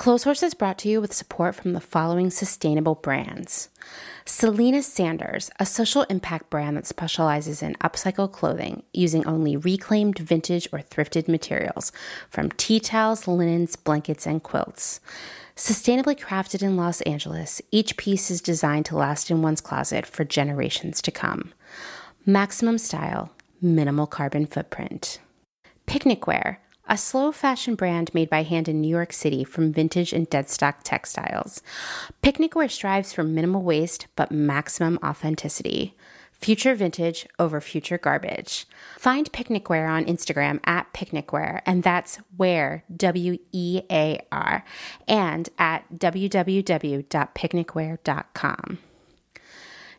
Clotheshorse is brought to you with support from the following sustainable brands. Selena Sanders, a social impact brand that specializes in upcycle clothing using only reclaimed vintage or thrifted materials from tea towels, linens, blankets, and quilts. Sustainably crafted in Los Angeles, each piece is designed to last in one's closet for generations to come. Maximum style, minimal carbon footprint. Picnic wear a slow fashion brand made by hand in New York City from vintage and deadstock textiles. Picnicwear strives for minimal waste but maximum authenticity. Future vintage over future garbage. Find Picnicwear on Instagram at Picnicwear, and that's where, W E A R, and at www.picnicwear.com.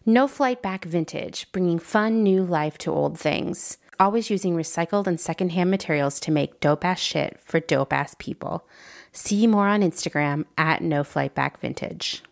No Flight Back Vintage, bringing fun new life to old things always using recycled and secondhand materials to make dope ass shit for dope ass people. See more on Instagram at No Flight Back Vintage.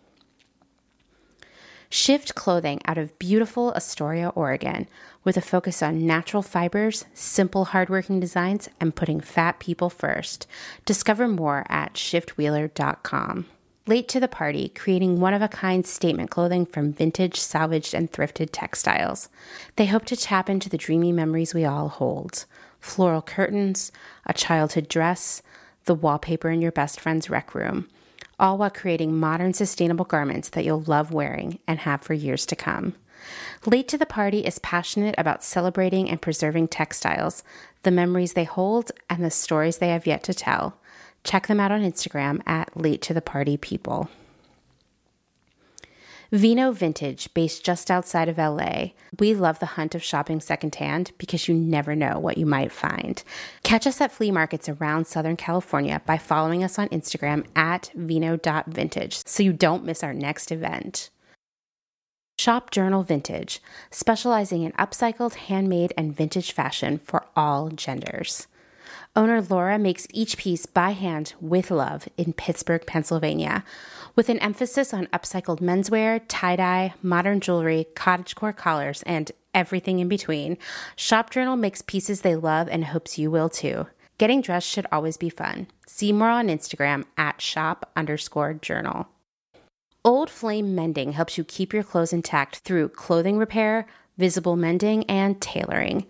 Shift clothing out of beautiful Astoria, Oregon, with a focus on natural fibers, simple, hardworking designs, and putting fat people first. Discover more at shiftwheeler.com late to the party, creating one of a kind statement clothing from vintage, salvaged, and thrifted textiles. They hope to tap into the dreamy memories we all hold floral curtains, a childhood dress, the wallpaper in your best friend's rec room, all while creating modern, sustainable garments that you'll love wearing and have for years to come. Late to the Party is passionate about celebrating and preserving textiles, the memories they hold, and the stories they have yet to tell. Check them out on Instagram at Late to the Party People. Vino Vintage, based just outside of LA. We love the hunt of shopping secondhand because you never know what you might find. Catch us at flea markets around Southern California by following us on Instagram at vino.vintage so you don't miss our next event. Shop Journal Vintage, specializing in upcycled, handmade, and vintage fashion for all genders. Owner Laura makes each piece by hand with love in Pittsburgh, Pennsylvania, with an emphasis on upcycled menswear, tie dye, modern jewelry, cottagecore collars, and everything in between. Shop Journal makes pieces they love and hopes you will too. Getting dressed should always be fun. See more on Instagram at shop underscore journal. Old Flame Mending helps you keep your clothes intact through clothing repair, visible mending, and tailoring.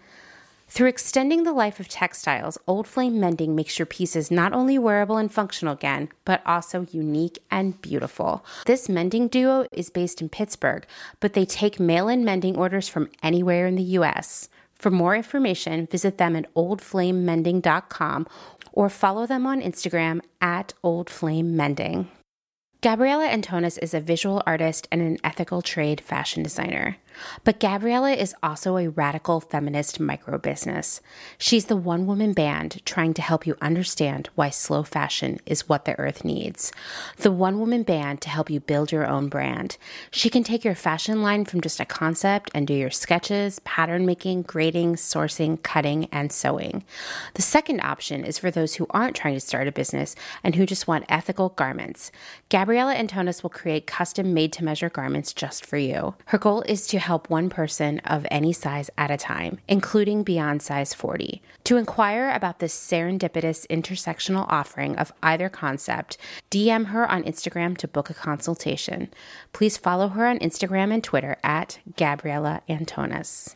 Through extending the life of textiles, Old Flame Mending makes your pieces not only wearable and functional again, but also unique and beautiful. This mending duo is based in Pittsburgh, but they take mail in mending orders from anywhere in the U.S. For more information, visit them at oldflamemending.com or follow them on Instagram at oldflamemending. Gabriella Antonis is a visual artist and an ethical trade fashion designer. But Gabriella is also a radical feminist micro business. She's the one woman band trying to help you understand why slow fashion is what the earth needs. The one woman band to help you build your own brand. She can take your fashion line from just a concept and do your sketches, pattern making, grading, sourcing, cutting, and sewing. The second option is for those who aren't trying to start a business and who just want ethical garments. Gabriella Antonis will create custom made to measure garments just for you. Her goal is to help one person of any size at a time, including beyond size 40. To inquire about this serendipitous intersectional offering of either concept, DM her on Instagram to book a consultation. Please follow her on Instagram and Twitter at Gabriella Antonis.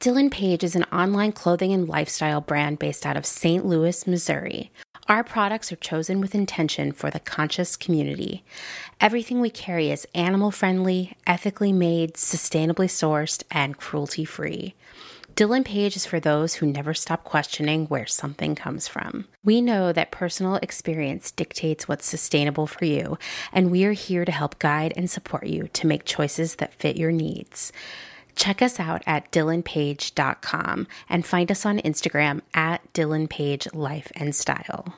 Dylan Page is an online clothing and lifestyle brand based out of St. Louis, Missouri. Our products are chosen with intention for the conscious community. Everything we carry is animal friendly, ethically made, sustainably sourced, and cruelty free. Dylan Page is for those who never stop questioning where something comes from. We know that personal experience dictates what's sustainable for you, and we are here to help guide and support you to make choices that fit your needs. Check us out at dylanpage.com and find us on Instagram at dylanpage life and style.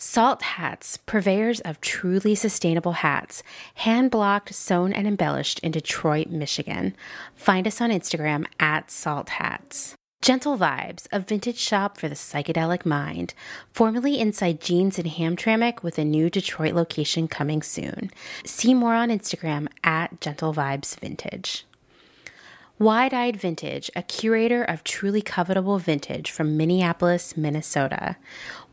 Salt Hats, purveyors of truly sustainable hats, hand blocked, sewn, and embellished in Detroit, Michigan. Find us on Instagram at Salt Hats. Gentle Vibes, a vintage shop for the psychedelic mind, formerly inside Jeans in Hamtramck with a new Detroit location coming soon. See more on Instagram at Gentle Vibes Vintage. Wide Eyed Vintage, a curator of truly covetable vintage from Minneapolis, Minnesota.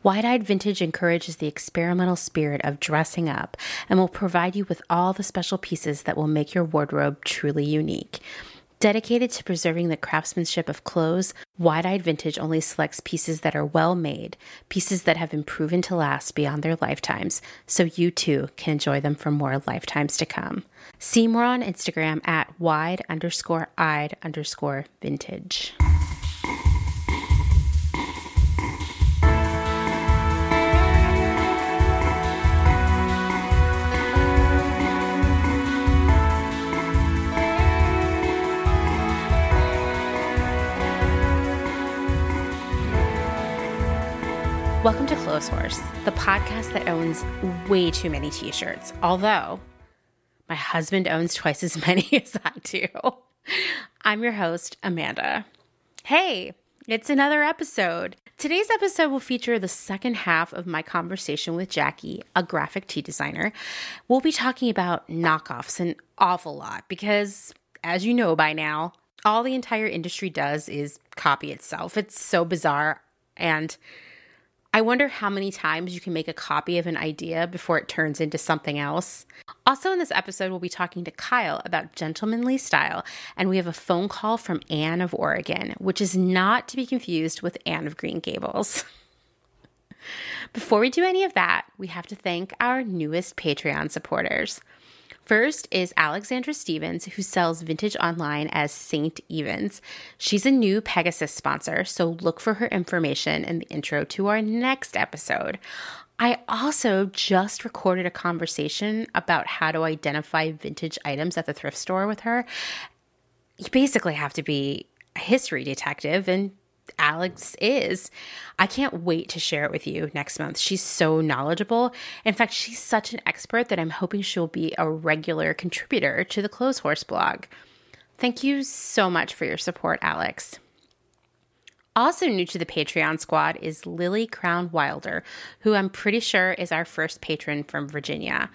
Wide Eyed Vintage encourages the experimental spirit of dressing up and will provide you with all the special pieces that will make your wardrobe truly unique. Dedicated to preserving the craftsmanship of clothes, Wide Eyed Vintage only selects pieces that are well made, pieces that have been proven to last beyond their lifetimes, so you too can enjoy them for more lifetimes to come. See more on Instagram at wide underscore eyed underscore vintage. Welcome to Clothes Horse, the podcast that owns way too many t shirts, although my husband owns twice as many as I do. I'm your host, Amanda. Hey, it's another episode. Today's episode will feature the second half of my conversation with Jackie, a graphic tee designer. We'll be talking about knockoffs an awful lot because, as you know by now, all the entire industry does is copy itself. It's so bizarre and I wonder how many times you can make a copy of an idea before it turns into something else. Also, in this episode, we'll be talking to Kyle about gentlemanly style, and we have a phone call from Anne of Oregon, which is not to be confused with Anne of Green Gables. Before we do any of that, we have to thank our newest Patreon supporters. First is Alexandra Stevens, who sells vintage online as Saint Evens. She's a new Pegasus sponsor, so look for her information in the intro to our next episode. I also just recorded a conversation about how to identify vintage items at the thrift store with her. You basically have to be a history detective and Alex is. I can't wait to share it with you next month. She's so knowledgeable. In fact, she's such an expert that I'm hoping she'll be a regular contributor to the Clothes Horse blog. Thank you so much for your support, Alex. Also new to the Patreon squad is Lily Crown Wilder, who I'm pretty sure is our first patron from Virginia.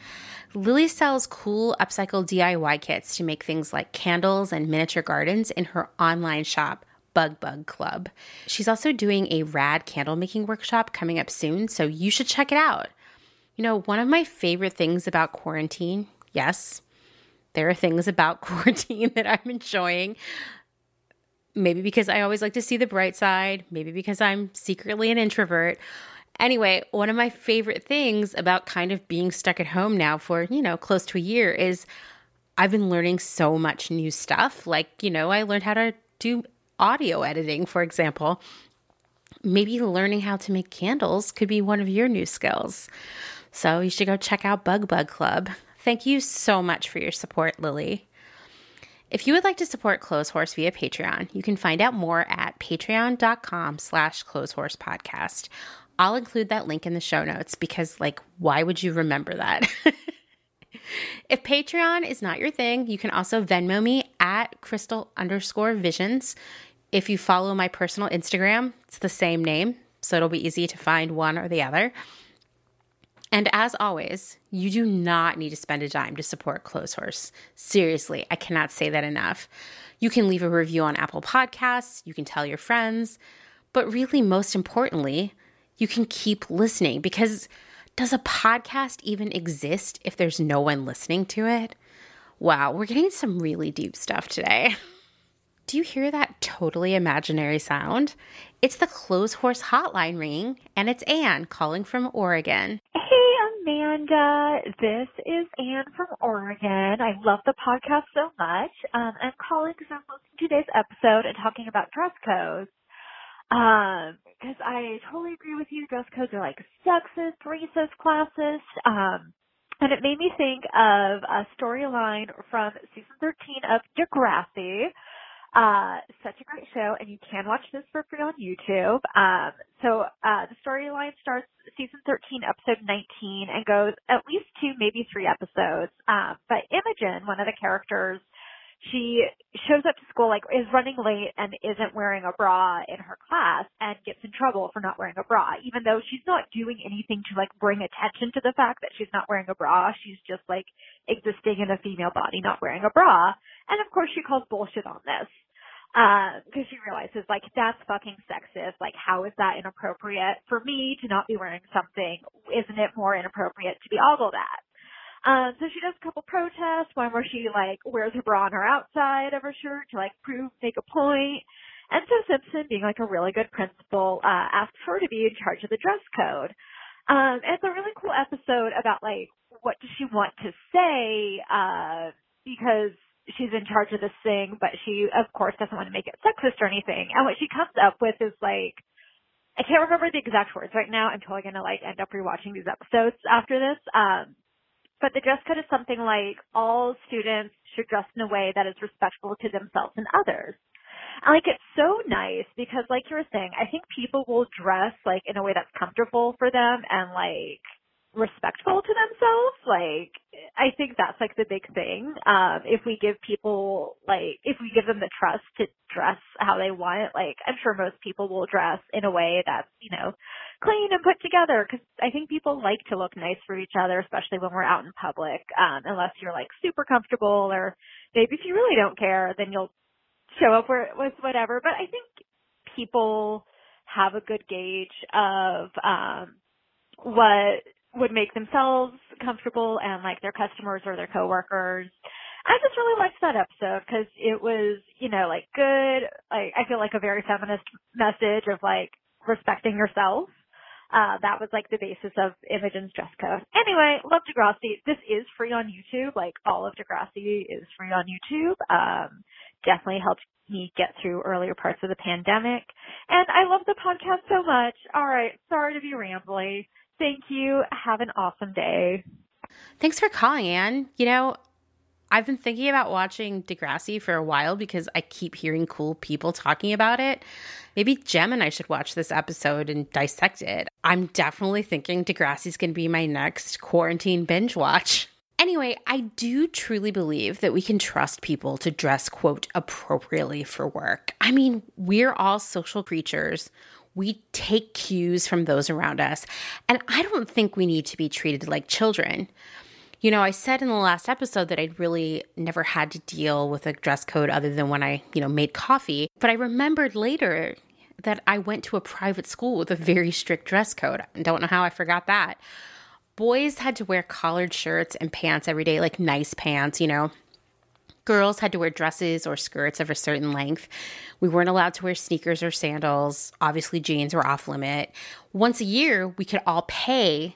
Lily sells cool upcycle DIY kits to make things like candles and miniature gardens in her online shop, Bug Bug Club. She's also doing a rad candle making workshop coming up soon, so you should check it out. You know, one of my favorite things about quarantine, yes, there are things about quarantine that I'm enjoying. Maybe because I always like to see the bright side, maybe because I'm secretly an introvert. Anyway, one of my favorite things about kind of being stuck at home now for, you know, close to a year is I've been learning so much new stuff. Like, you know, I learned how to do audio editing, for example, maybe learning how to make candles could be one of your new skills. So you should go check out Bug Bug Club. Thank you so much for your support, Lily. If you would like to support Clothes Horse via Patreon, you can find out more at patreon.com slash clotheshorse podcast. I'll include that link in the show notes because, like, why would you remember that? if Patreon is not your thing, you can also Venmo me at crystal underscore visions. If you follow my personal Instagram, it's the same name, so it'll be easy to find one or the other. And as always, you do not need to spend a dime to support Clothes Horse. Seriously, I cannot say that enough. You can leave a review on Apple Podcasts, you can tell your friends, but really, most importantly, you can keep listening because does a podcast even exist if there's no one listening to it? Wow, we're getting some really deep stuff today. Do you hear that totally imaginary sound? It's the Clothes Horse hotline ringing, and it's Anne calling from Oregon. Hey, Amanda. This is Anne from Oregon. I love the podcast so much. Um, I'm calling because I'm listening to today's episode and talking about dress codes. Um, because I totally agree with you. Dress codes are like sexist, racist, classist. Um, and it made me think of a storyline from season 13 of Degrassi uh, such a great show, and you can watch this for free on YouTube. Um, so uh, the storyline starts season 13, episode 19, and goes at least two, maybe three episodes. Um, but Imogen, one of the characters, she shows up to school like is running late and isn't wearing a bra in her class and gets in trouble for not wearing a bra even though she's not doing anything to like bring attention to the fact that she's not wearing a bra she's just like existing in a female body not wearing a bra and of course she calls bullshit on this because she realizes like that's fucking sexist. Like, how is that inappropriate for me to not be wearing something? Isn't it more inappropriate to be ogled at? Um, so she does a couple protests, one where she like wears her bra on her outside of her shirt to like prove, make a point. And so Simpson, being like a really good principal, uh, asks her to be in charge of the dress code. Um, it's a really cool episode about like what does she want to say, uh, because she's in charge of this thing, but she of course doesn't want to make it sexist or anything. And what she comes up with is like, I can't remember the exact words right now. I'm totally gonna like end up rewatching these episodes after this. Um, but the dress code is something like all students should dress in a way that is respectful to themselves and others. And like it's so nice because like you were saying, I think people will dress like in a way that's comfortable for them and like respectful to themselves. Like, I think that's like the big thing. Um, if we give people, like, if we give them the trust to dress how they want, like, I'm sure most people will dress in a way that's, you know, clean and put together because I think people like to look nice for each other, especially when we're out in public, um, unless you're like super comfortable or maybe if you really don't care, then you'll show up where, with whatever. But I think people have a good gauge of, um, what would make themselves comfortable and like their customers or their coworkers. I just really liked that episode because it was, you know, like good. Like I feel like a very feminist message of like respecting yourself. Uh, that was like the basis of Imogen's dress code. Anyway, love Degrassi. This is free on YouTube. Like all of Degrassi is free on YouTube. Um, definitely helped me get through earlier parts of the pandemic. And I love the podcast so much. All right. Sorry to be rambly. Thank you. Have an awesome day. Thanks for calling, Anne. You know, I've been thinking about watching Degrassi for a while because I keep hearing cool people talking about it. Maybe Jem and I should watch this episode and dissect it. I'm definitely thinking Degrassi's going to be my next quarantine binge watch. Anyway, I do truly believe that we can trust people to dress, quote, appropriately for work. I mean, we're all social creatures we take cues from those around us. And I don't think we need to be treated like children. You know, I said in the last episode that I'd really never had to deal with a dress code other than when I, you know, made coffee. But I remembered later that I went to a private school with a very strict dress code. I don't know how I forgot that. Boys had to wear collared shirts and pants every day, like nice pants, you know. Girls had to wear dresses or skirts of a certain length. We weren't allowed to wear sneakers or sandals. Obviously, jeans were off limit. Once a year, we could all pay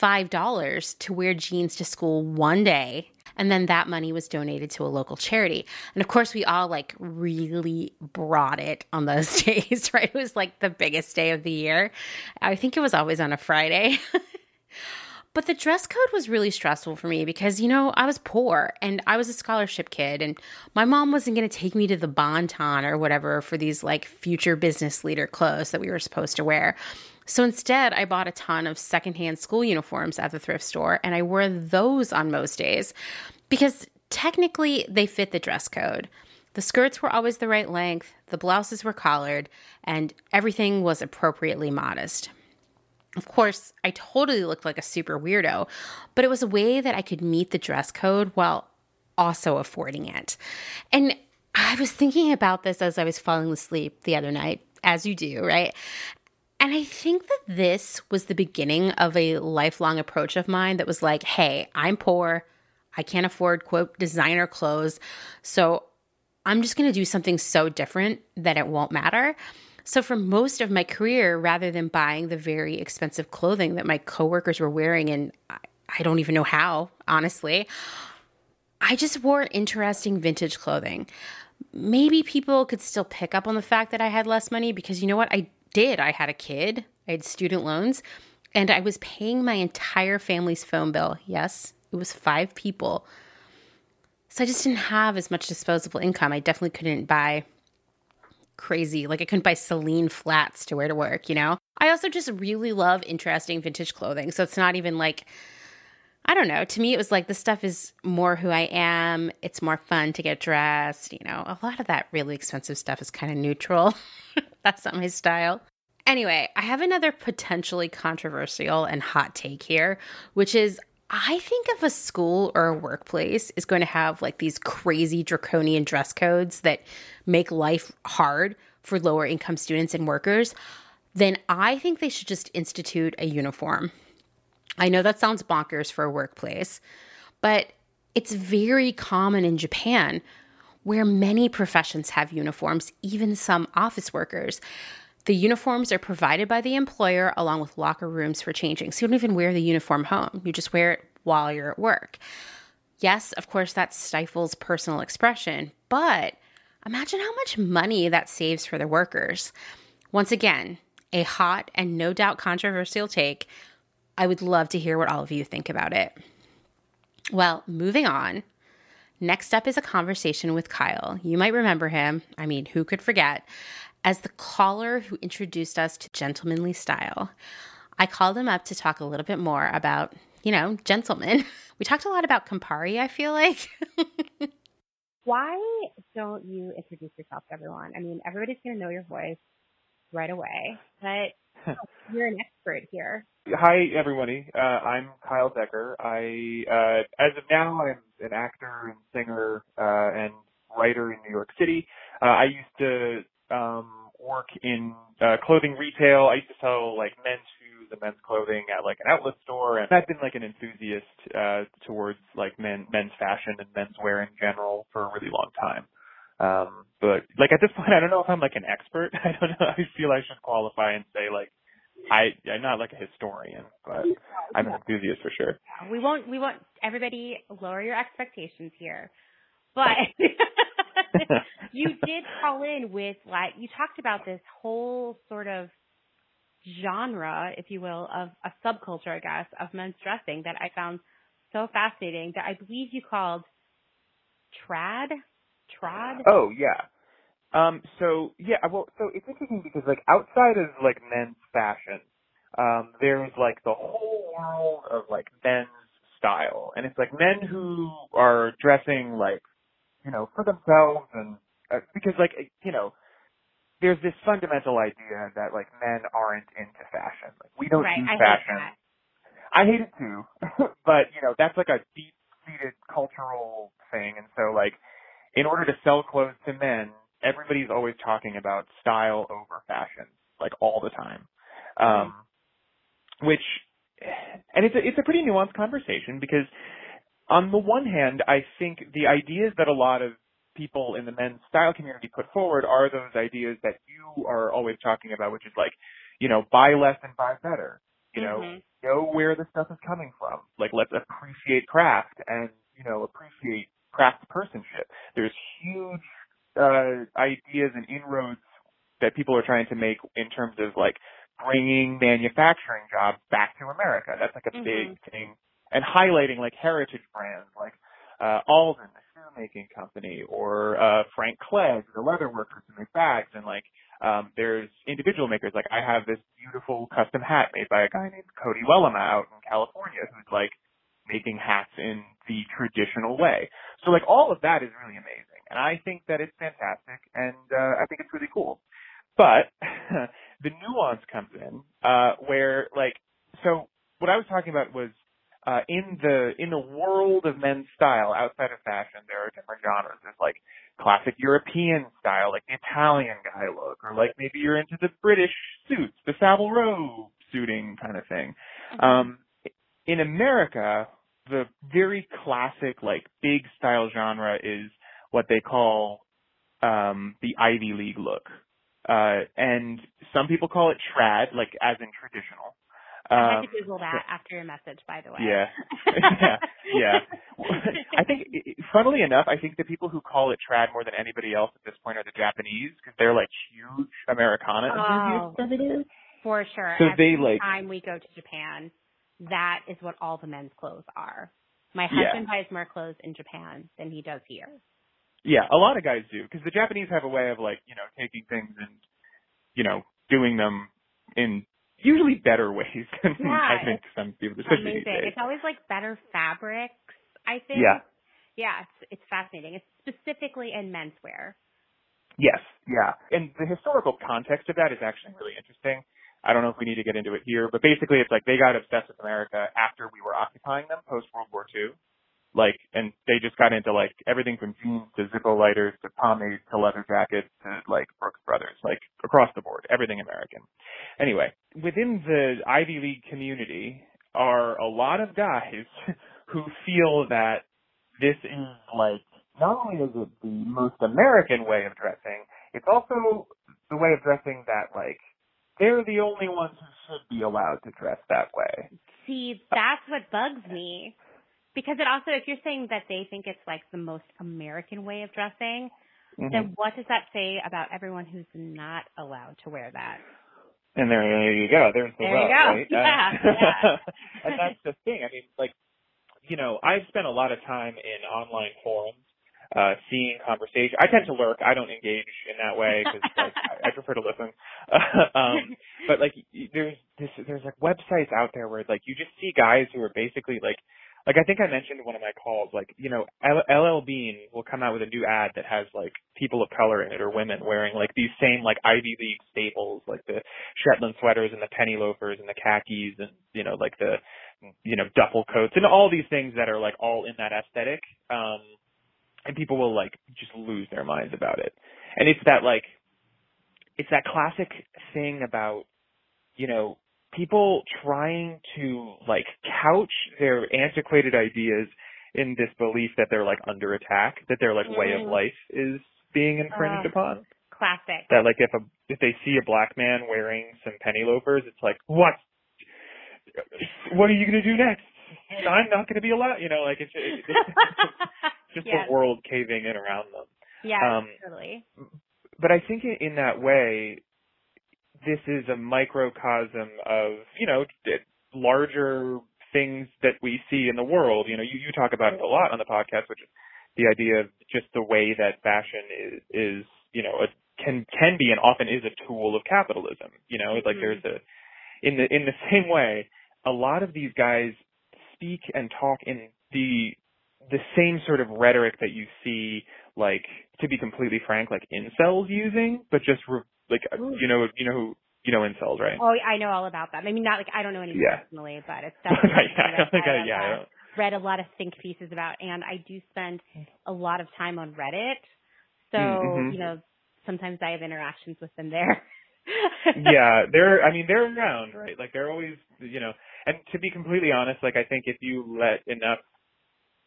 $5 to wear jeans to school one day. And then that money was donated to a local charity. And of course, we all like really brought it on those days, right? It was like the biggest day of the year. I think it was always on a Friday. But the dress code was really stressful for me because, you know, I was poor and I was a scholarship kid, and my mom wasn't going to take me to the Bon-Ton or whatever for these like future business leader clothes that we were supposed to wear. So instead, I bought a ton of secondhand school uniforms at the thrift store and I wore those on most days because technically they fit the dress code. The skirts were always the right length, the blouses were collared, and everything was appropriately modest. Of course, I totally looked like a super weirdo, but it was a way that I could meet the dress code while also affording it. And I was thinking about this as I was falling asleep the other night, as you do, right? And I think that this was the beginning of a lifelong approach of mine that was like, hey, I'm poor. I can't afford, quote, designer clothes. So I'm just going to do something so different that it won't matter. So for most of my career, rather than buying the very expensive clothing that my coworkers were wearing, and I don't even know how, honestly, I just wore interesting vintage clothing. Maybe people could still pick up on the fact that I had less money because you know what? I did. I had a kid, I had student loans, and I was paying my entire family's phone bill. Yes, it was five people. So I just didn't have as much disposable income. I definitely couldn't buy crazy. Like I couldn't buy Celine flats to wear to work, you know? I also just really love interesting vintage clothing. So it's not even like, I don't know. To me, it was like this stuff is more who I am. It's more fun to get dressed. You know, a lot of that really expensive stuff is kind of neutral. That's not my style. Anyway, I have another potentially controversial and hot take here, which is I think if a school or a workplace is going to have like these crazy draconian dress codes that make life hard for lower income students and workers, then I think they should just institute a uniform. I know that sounds bonkers for a workplace, but it's very common in Japan where many professions have uniforms, even some office workers. The uniforms are provided by the employer along with locker rooms for changing. So you don't even wear the uniform home, you just wear it while you're at work. Yes, of course, that stifles personal expression, but imagine how much money that saves for the workers. Once again, a hot and no doubt controversial take. I would love to hear what all of you think about it. Well, moving on. Next up is a conversation with Kyle. You might remember him. I mean, who could forget? As the caller who introduced us to gentlemanly style. I called him up to talk a little bit more about, you know, gentlemen. We talked a lot about Campari, I feel like. Why don't you introduce yourself to everyone? I mean, everybody's going to know your voice right away, but you're an expert here. Hi, everybody. Uh, I'm Kyle Decker. I, uh, as of now, I'm an actor and singer uh, and writer in New York City. Uh, I used to um, work in uh, clothing retail. I used to sell like men's shoes and men's clothing at like an outlet store, and I've been like an enthusiast uh, towards like men men's fashion and men's wear in general for a really long time. Um, but like at this point, I don't know if I'm like an expert. I don't know. I feel I should qualify and say like I I'm not like a historian, but I'm an enthusiast for sure. We won't we won't everybody lower your expectations here. But you did call in with like you talked about this whole sort of genre, if you will, of a subculture, I guess, of men's dressing that I found so fascinating that I believe you called trad. Trad? Oh yeah. Um, so yeah, well, so it's interesting because like outside of like men's fashion, um, there's like the whole world of like men's style, and it's like men who are dressing like, you know, for themselves, and uh, because like you know, there's this fundamental idea that like men aren't into fashion, like we don't right, do I fashion. Hate. I hate it too, but you know that's like a deep-seated cultural thing, and so like in order to sell clothes to men, everybody's always talking about style over fashion, like all the time. Um, which, and it's a, it's a pretty nuanced conversation because on the one hand, I think the ideas that a lot of people in the men's style community put forward are those ideas that you are always talking about, which is like, you know, buy less and buy better. You know, Mhm. know where the stuff is coming from. Like, let's appreciate craft and, you know, appreciate craft personship. There's huge uh, ideas and inroads that people are trying to make in terms of like bringing manufacturing jobs back to America. That's like a big thing. And highlighting like heritage brands like uh, Alden, the shoemaking company, or uh, Frank Clegg, the leather workers who make bags, and like um, there's individual makers. Like I have this beautiful custom hat made by a guy named Cody Wellama out in California, who's like making hats in the traditional way. So like all of that is really amazing, and I think that it's fantastic, and uh, I think it's really cool. But the nuance comes in uh, where like so what I was talking about was in the in the world of men's style outside of fashion, there are different genres. There's like classic European style, like the Italian guy look, or like maybe you're into the British suits, the Savile Row suiting kind of thing. Um, in America, the very classic, like big style genre is what they call um, the Ivy League look. Uh, and some people call it trad, like as in traditional. I had Um, to Google that after your message, by the way. yeah, yeah, yeah. I think, funnily enough, I think the people who call it trad more than anybody else at this point are the Japanese because they're like huge Americana Oh. enthusiasts of it is. For sure. So Every they, like- time we go to Japan, that is what all the men's clothes are. My Yeah. husband buys more clothes in Japan than he does here. Yeah, a lot of guys do because the Japanese have a way of like you know taking things and you know doing them in usually better ways than Yeah, I think some people, especially Amazing. these days. It's always like better fabrics, I think. Yeah. Yeah, it's it's fascinating. It's specifically in menswear. Yes, yeah. And the historical context of that is actually really interesting. I don't know if we need to get into it here, but basically it's like they got obsessed with America after we were occupying them post World War II. Like, and they just got into like everything from jeans to Zippo lighters to pomade to leather jackets to like Brooks Brothers, like across the board, everything American. Anyway, within the Ivy League community are a lot of guys who feel that this is like not only is it the most American way of dressing, it's also the way of dressing that like they're the only ones who should be allowed to dress that way. See, that's what bugs me. Because it also, if you're saying that they think it's like the most American way of dressing, mm-hmm. then what does that say about everyone who's not allowed to wear that? And there you go. There's the there rub, you go. right? Yeah, yeah. and that's the thing. I mean, like, you know, I've spent a lot of time in online forums uh, seeing conversation. I tend to lurk. I don't engage in that way because like, I, I prefer to listen. um, but like, there's this, there's like websites out there where like you just see guys who are basically like, like I think I mentioned in one of my calls, like you know, LL Bean will come out with a new ad that has like people of color in it or women wearing like these same like Ivy League staples, like the Shetland sweaters and the penny loafers and the khakis and you know like the you know duffel coats and all these things that are like all in that aesthetic. Um, and people will like just lose their minds about it. And it's that like, it's that classic thing about, you know, people trying to like couch their antiquated ideas in this belief that they're like under attack, that their like mm. way of mm. life is being infringed uh, upon. Classic. That like if a if they see a black man wearing some penny loafers, it's like what? What are you gonna do next? I'm not gonna be allowed. You know, like it's, it's just yes. the world caving in around them. Yeah, um, totally. But I think in that way, this is a microcosm of you know larger things that we see in the world. You know, you, you talk about it a lot on the podcast, which is the idea of just the way that fashion is, is you know, a, can can be and often is a tool of capitalism. You know, mm-hmm. like there's a in the in the same way, a lot of these guys speak and talk in the the same sort of rhetoric that you see, like to be completely frank, like incels using, but just re- like Ooh. you know you know who you know incels, right? Oh, I know all about them. I mean, not like I don't know any yeah. personally, but it's definitely right, yeah, I think I, yeah, I read a lot of think pieces about, and I do spend a lot of time on Reddit. So mm-hmm. you know, sometimes I have interactions with them there. yeah, they're. I mean, they're around, right? Like they're always, you know. And to be completely honest, like I think if you let enough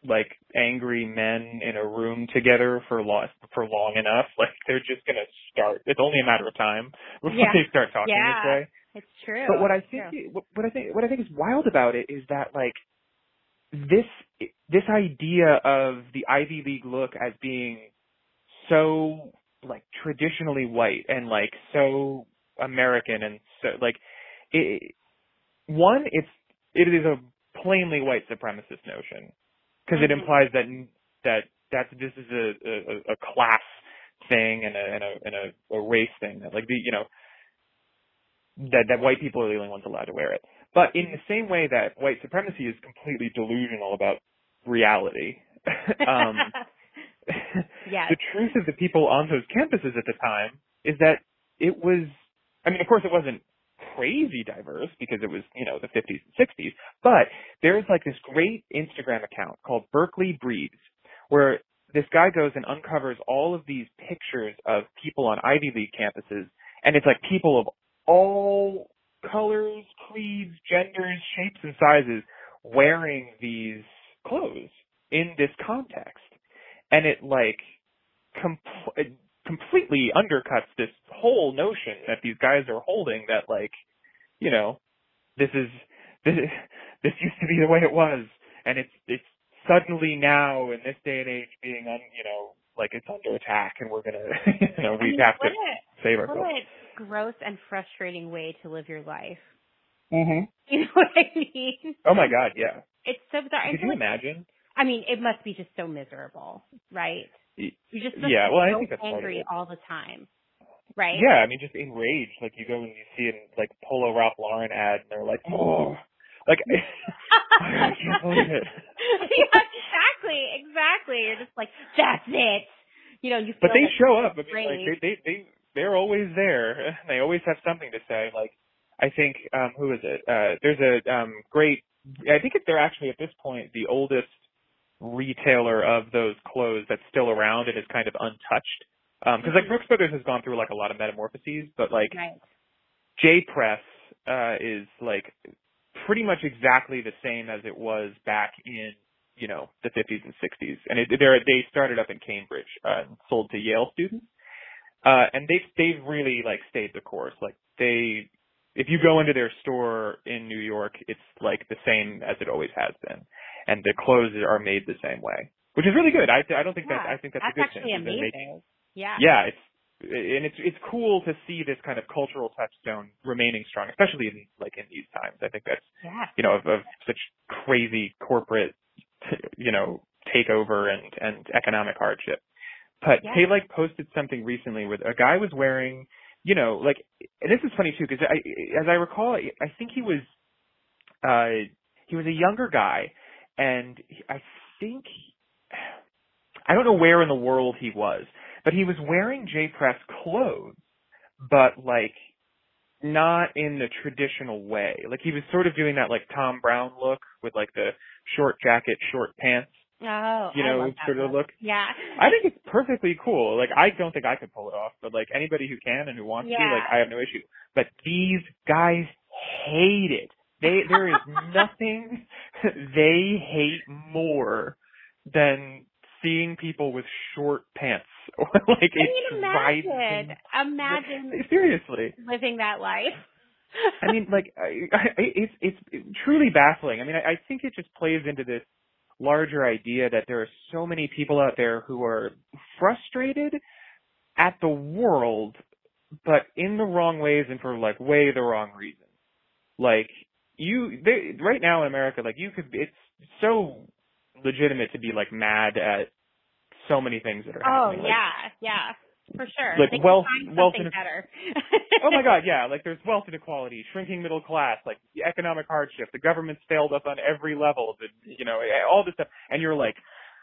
like angry men in a room together for long for long enough, like they're just gonna start. It's only a matter of time before yeah. they start talking yeah, this way. It's true. But what I think, what, what I think, what I think is wild about it is that like this this idea of the Ivy League look as being so like traditionally white and like so American and so like it one it's it is a plainly white supremacist notion because it implies that that that this is a, a, a class thing and a and a and a, a race thing that like the you know that that white people are the only ones allowed to wear it. But in the same way that white supremacy is completely delusional about reality, um, yes. the truth of the people on those campuses at the time is that it was. I mean, of course, it wasn't crazy diverse because it was, you know, the 50s and 60s. But there's like this great Instagram account called Berkeley Breeds where this guy goes and uncovers all of these pictures of people on Ivy League campuses and it's like people of all colors, creeds, genders, shapes and sizes wearing these clothes in this context. And it like compl- completely undercuts this whole notion that these guys are holding that like you know, this is this this used to be the way it was, and it's it's suddenly now in this day and age being un you know like it's under attack, and we're gonna you know we I mean, have to a, save ourselves. What a gross and frustrating way to live your life. Mhm. You know what I mean? Oh my God, yeah. It's so bizarre. Could you like, imagine? I mean, it must be just so miserable, right? You just yeah. Well, so I think that's angry all the time right? Yeah, I mean, just enraged. Like you go and you see a like Polo Ralph Lauren ad, and they're like, oh, like I can't believe it. yeah, exactly, exactly. You're just like, that's it. You know, you. but they show up. I mean, like they they they they're always there. They always have something to say. Like I think um who is it? Uh there's a um great I think they're actually at this point the oldest retailer of those clothes that's still around and is kind of untouched. Um because like Mhm. Brooks Brothers has gone through like a lot of metamorphoses, but like Right. J Press uh is like pretty much exactly the same as it was back in you know the 50s and 60s, and it, they're they started up in Cambridge uh, and sold to Yale students, uh, and they've they've really like stayed the course. Like they, if you go into their store in New York, it's like the same as it always has been, and the clothes are made the same way, which is really good. I I don't think Yeah. that I think that's, That's a good actually thing. Amazing. Yeah. yeah, it's and it's it's cool to see this kind of cultural touchstone remaining strong, especially in like in these times. I think that's Yeah. you know of, of such crazy corporate you know takeover and and economic hardship. But Yeah. they like posted something recently where a guy was wearing you know like and this is funny too because I as I recall I I think he was uh he was a younger guy and he- I think I don't know where in the world he was, but he was wearing J Press clothes, but like not in the traditional way. Like he was sort of doing that like Thom Browne look with like the short jacket, short pants, Oh, you I know, sort of look. Yeah. I think it's perfectly cool. Like I don't think I could pull it off, but like anybody who can and who wants to, like I have no issue. But these guys hate it. They there is nothing they hate more than seeing people with short pants. Or like I mean, imagine, imagine seriously. living that life. I mean, like, I, I, it's it's truly baffling. I mean, I, I think it just plays into this larger idea that there are so many people out there who are frustrated at the world, but in the wrong ways and for like way the wrong reasons. Like you, they, right now in America, like you could, it's so legitimate to be like mad at so many things that are oh happening. Like, yeah, yeah, for sure. like they wealth- wealth and- better. oh my god, yeah, like there's wealth inequality, shrinking middle class, like the economic hardship, the government's failed us on every level, the, you know, all this stuff, and you're like,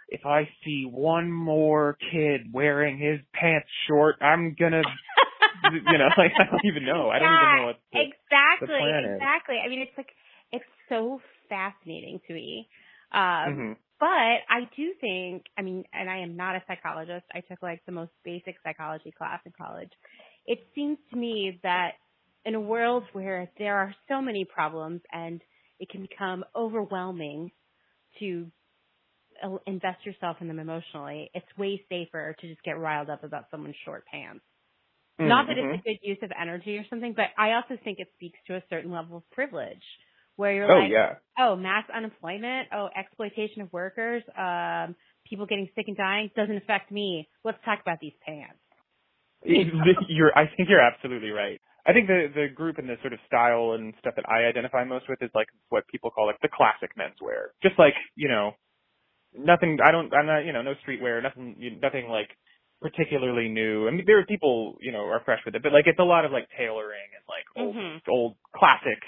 if I see one more kid wearing his pants short, I'm gonna, you know, like I don't even know, I don't Yeah, even know what. The, exactly, plan is. exactly. I mean, it's like it's so fascinating to me. Um, Mhm. But I do think, I mean, and I am not a psychologist. I took like the most basic psychology class in college. It seems to me that in a world where there are so many problems and it can become overwhelming to uh, invest yourself in them emotionally, it's way safer to just get riled up about someone's short pants. Not that it's a good use of energy or something, but I also think it speaks to a certain level of privilege where you're Oh like, yeah. oh, mass unemployment, oh, exploitation of workers, um, people getting sick and dying doesn't affect me. Let's talk about these pants. you're I think you're absolutely right. I think the the group and the sort of style and stuff that I identify most with is like what people call like the classic menswear. Just like, you know, nothing I don't I'm not, you know, no streetwear, nothing nothing like particularly new. I mean there are people, you know, are fresh with it, but like it's a lot of like tailoring and like old Mhm. old classic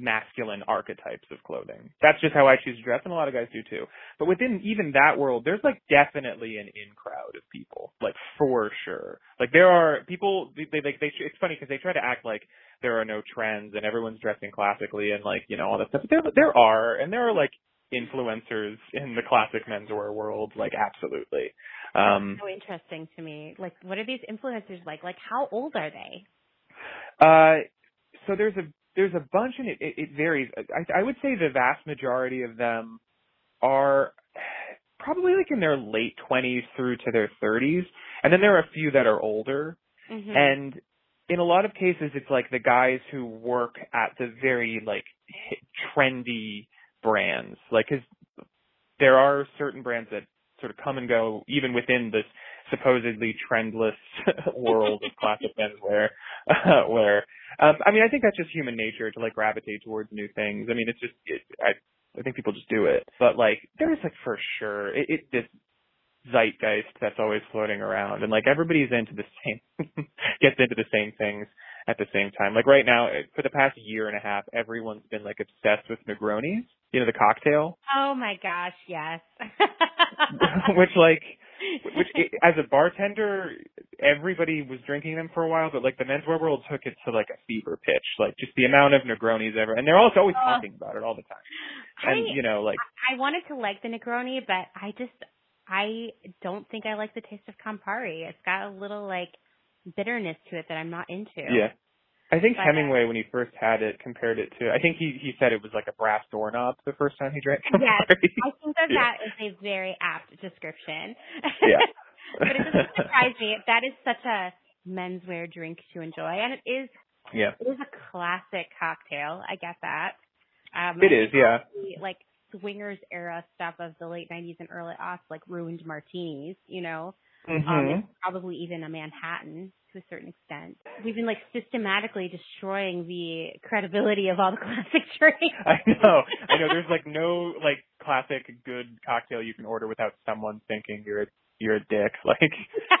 masculine archetypes of clothing. That's just how I choose to dress and a lot of guys do too. But within even that world, there's like definitely an in crowd of people, like for sure. Like there are people, they, they, they it's funny because they try to act like there are no trends and everyone's dressing classically and like, you know, all that stuff. But there, there are, and there are like influencers in the classic menswear world, like absolutely. Um, so interesting to me. Like, what are these influencers like? Like, how old are they? Uh, so there's a there's a bunch, and it, it, it varies. I, I would say the vast majority of them are probably like in their late 20s through to their 30s, and then there are a few that are older. Mm-hmm. And in a lot of cases, it's like the guys who work at the very like trendy brands, like because there are certain brands that sort of come and go even within this supposedly trendless world of classic menswear, uh, where um, I mean I think that's just human nature to like gravitate towards new things. I mean it's just it, I I think people just do it, but like there's like for sure it, it this zeitgeist that's always floating around and like everybody's into the same gets into the same things at the same time like right now for the past year and a half everyone's been like obsessed with negronis you know the cocktail oh my gosh, yes. which like which as a bartender everybody was drinking them for a while, but like the menswear world took it to like a fever pitch, like just the amount of Negronis ever, and they're also always Uh, talking about it all the time. And I- you know, like I wanted to like the Negroni, but I just I don't think I like the taste of Campari. It's got a little like bitterness to it that I'm not into. yeah. I think But, uh, Hemingway, when he first had it, compared it to. I think he he said it was like a brass doorknob the first time he drank Yes, Campari. I think that Yeah. that is a very apt description. Yeah. but it doesn't surprise me. That is such a menswear drink to enjoy, and it is yeah. it is a classic cocktail. I get that. Um, It is, yeah. the, like swingers era stuff of the late '90s and early aughts, like ruined martinis. You know, um, Mhm. it's probably even a Manhattan to a certain extent. We've been like systematically destroying the credibility of all the classic drinks. I know. I know. There's like no like classic good cocktail you can order without someone thinking you're a you're a dick. Like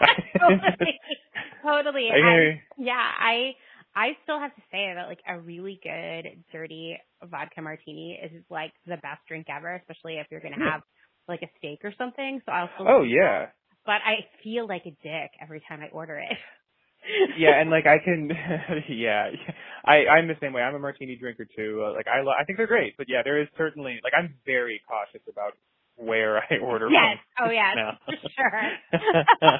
totally, totally. I yeah, I I still have to say that like a really good dirty vodka martini is like the best drink ever, especially if you're gonna have like a steak or something. So I'll still Oh yeah. But I feel like a dick every time I order it. Yeah, and like I can, yeah, I I'm the same way. I'm a martini drinker too. Like I lo- I think they're great, but yeah, there is certainly like I'm very cautious about where I order yes. from. Oh yes, now. for sure.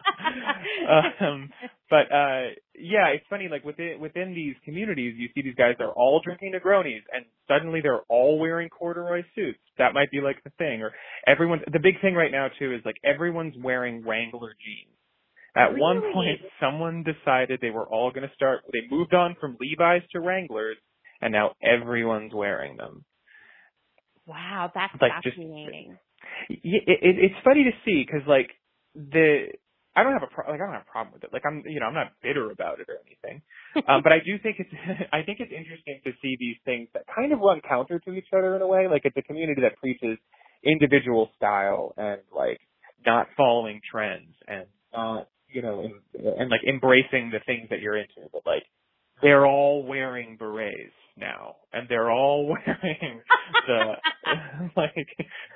um, but uh yeah, it's funny. Like within within these communities, you see these guys they're all drinking Negronis, and suddenly they're all wearing corduroy suits. That might be like the thing, or everyone's the big thing right now too is like everyone's wearing Wrangler jeans. At one point, someone decided they were all going to start. They moved on from Levi's to Wranglers, and now everyone's wearing them. wow, that's Like, fascinating. Y- it, it, it's funny to see because like the I don't have a pro- like I don't have a problem with it. Like I'm you know I'm not bitter about it or anything, um, but I do think it's I think it's interesting to see these things that kind of run counter to each other in a way. Like it's a community that preaches individual style and like not following trends and not you know and, and like embracing the things that you're into, but like they're all wearing berets now and they're all wearing the like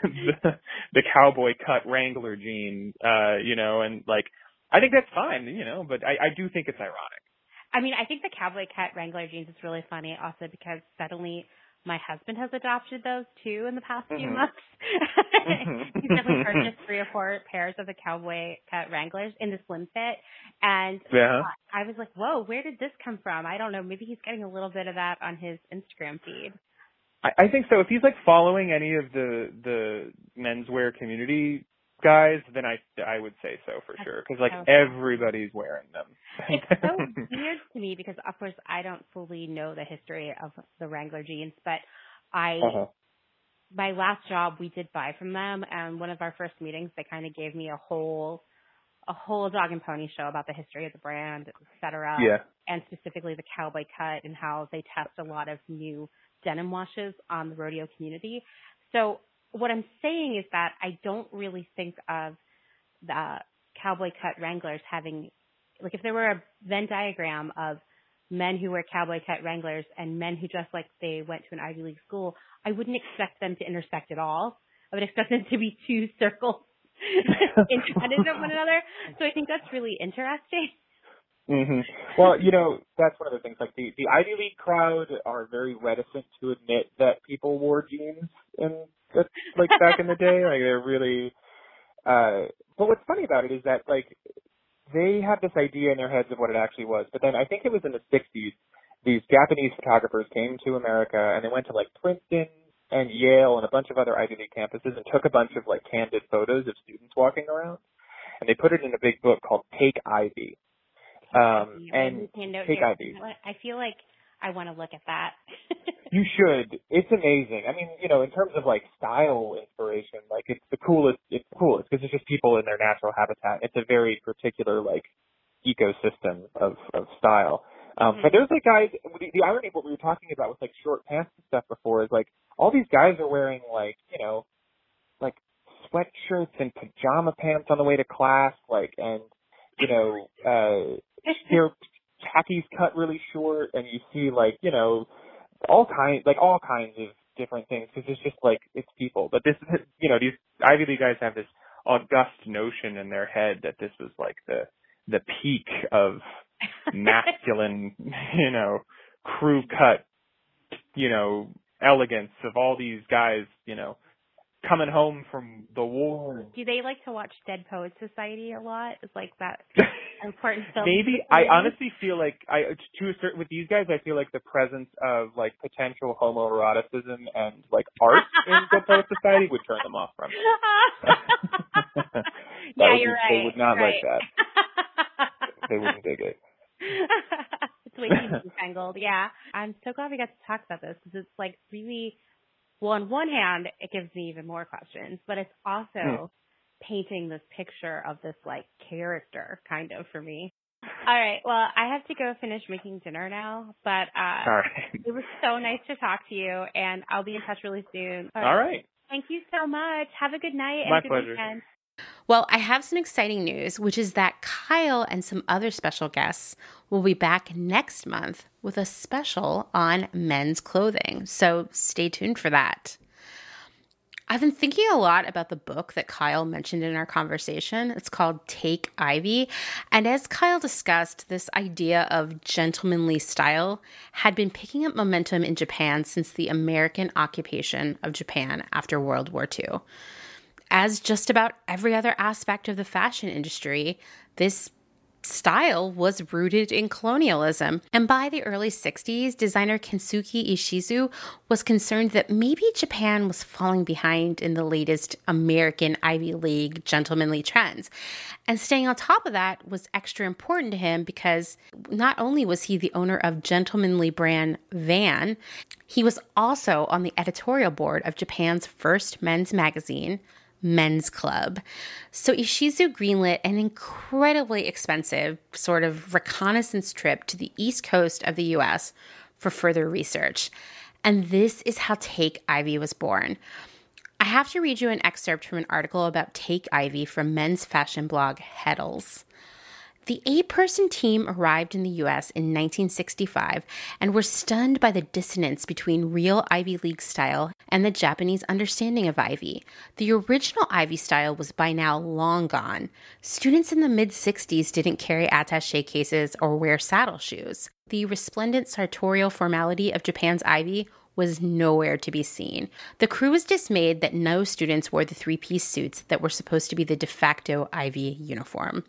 the, the cowboy cut Wrangler jean, uh, you know, and like I think that's fine, you know, but I, I do think it's ironic. I mean, I think the cowboy cut Wrangler jeans is really funny also because suddenly my husband has adopted those too in the past few Mhm. months. He's definitely purchased three or four pairs of the cowboy cut Wranglers in the slim fit. And Yeah. I was like, whoa, where did this come from? I don't know. Maybe he's getting a little bit of that on his Instagram feed. I, I think so. If he's like following any of the the menswear community guys, then I I would say so for sure because like Okay. everybody's wearing them. It's so weird to me because, of course, I don't fully know the history of the Wrangler jeans, but I uh-huh. my last job we did buy from them and one of our first meetings they kind of gave me a whole a whole dog and pony show about the history of the brand et cetera Yeah. and specifically the cowboy cut and how they test a lot of new denim washes on the rodeo community so what i'm saying is that i don't really think of the cowboy cut wranglers having like if there were a venn diagram of men who wear cowboy cut wranglers and men who dress like they went to an ivy league school I wouldn't expect them to intersect at all. I would expect them to be two circles independent of one another. So I think that's really interesting. hmm Well, you know, that's one of the things. Like the the Ivy League crowd are very reticent to admit that people wore jeans in like back in the day. Like they're really. uh But what's funny about it is that like they have this idea in their heads of what it actually was. But then I think it was in the '60s. These Japanese photographers came to America and they went to like Princeton and Yale and a bunch of other Ivy League campuses and took a bunch of like candid photos of students walking around. And they put it in a big book called Take Ivy. Um, and need to note take here. ID. You know what? I feel like I want to look at that. You should. It's amazing. I mean, you know, in terms of like style inspiration, like it's the coolest. It's the coolest because it's just people in their natural habitat. It's a very particular like ecosystem of of style. Um, But there's like guys. The, the irony of what we were talking about with like short pants and stuff before is like all these guys are wearing like you know, like sweatshirts and pajama pants on the way to class, like and you know, uh their khakis cut really short and you see like you know all kinds like all kinds of different things because it's just like it's people. But this you know these ivy league guys have this august notion in their head that this was like the the peak of masculine, you know, crew cut, you know, elegance of all these guys, you know, coming home from the war. Do they like to watch Dead Poets Society a lot? Is like that important film? Maybe I honestly feel like I to a certain with these guys I feel like the presence of like potential homoeroticism and like art in Dead Poets Society would turn them off from it. yeah, would, you're right. They would not right. like that. They wouldn't dig it. it's way too tangled. Yeah, I'm so glad we got to talk about this because it's like really well, on one hand, it gives me even more questions, but it's also Hmm. painting this picture of this like character kind of for me. All right. Well, I have to go finish making dinner now, but uh All right. it was so nice to talk to you and I'll be in touch really soon. All right. Thank you so much. Have a good night and My a good pleasure. weekend. Well, I have some exciting news, which is that Kyle and some other special guests will be back next month with a special on men's clothing. So stay tuned for that. I've been thinking a lot about the book that Kyle mentioned in our conversation. It's called Take Ivy. And as Kyle discussed, this idea of gentlemanly style had been picking up momentum in Japan since the American occupation of Japan after World War II as just about every other aspect of the fashion industry, this style was rooted in colonialism. And by the early 60s, designer Kensuke Ishizu was concerned that maybe Japan was falling behind in the latest American Ivy League gentlemanly trends. And staying on top of that was extra important to him because not only was he the owner of gentlemanly brand Van, he was also on the editorial board of Japan's first men's magazine, Men's Club. So Ishizu greenlit an incredibly expensive sort of reconnaissance trip to the east coast of the US for further research. And this is how Take Ivy was born. I have to read you an excerpt from an article about Take Ivy from men's fashion blog Heddels. The eight person team arrived in the US in 1965 and were stunned by the dissonance between real Ivy League style and the Japanese understanding of Ivy. The original Ivy style was by now long gone. Students in the mid 60s didn't carry attache cases or wear saddle shoes. The resplendent sartorial formality of Japan's Ivy was nowhere to be seen. The crew was dismayed that no students wore the three piece suits that were supposed to be the de facto Ivy uniform.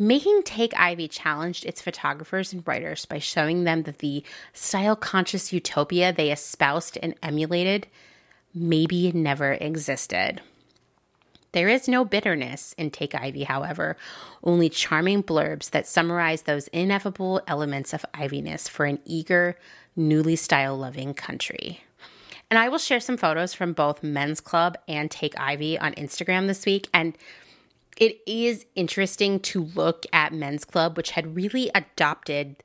Making Take Ivy challenged its photographers and writers by showing them that the style conscious utopia they espoused and emulated maybe never existed. There is no bitterness in Take Ivy, however, only charming blurbs that summarize those ineffable elements of Iviness for an eager, newly style loving country. And I will share some photos from both Men's Club and Take Ivy on Instagram this week. And it is interesting to look at Men's Club, which had really adopted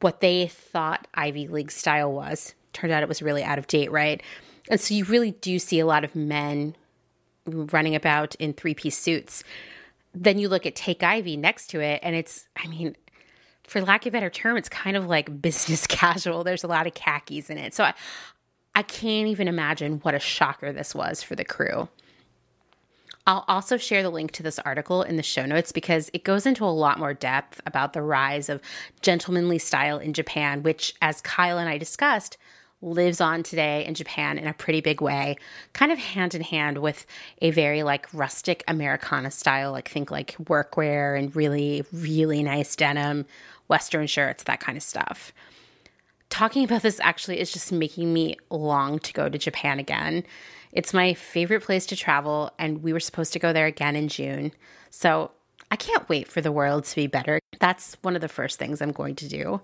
what they thought Ivy League style was. Turned out it was really out of date, right? And so you really do see a lot of men running about in three piece suits. Then you look at Take Ivy next to it, and it's, I mean, for lack of a better term, it's kind of like business casual. There's a lot of khakis in it. So I, I can't even imagine what a shocker this was for the crew. I'll also share the link to this article in the show notes because it goes into a lot more depth about the rise of gentlemanly style in Japan, which, as Kyle and I discussed, lives on today in Japan in a pretty big way, kind of hand in hand with a very like rustic Americana style, like think like workwear and really, really nice denim, Western shirts, that kind of stuff. Talking about this actually is just making me long to go to Japan again. It's my favorite place to travel, and we were supposed to go there again in June. So I can't wait for the world to be better. That's one of the first things I'm going to do.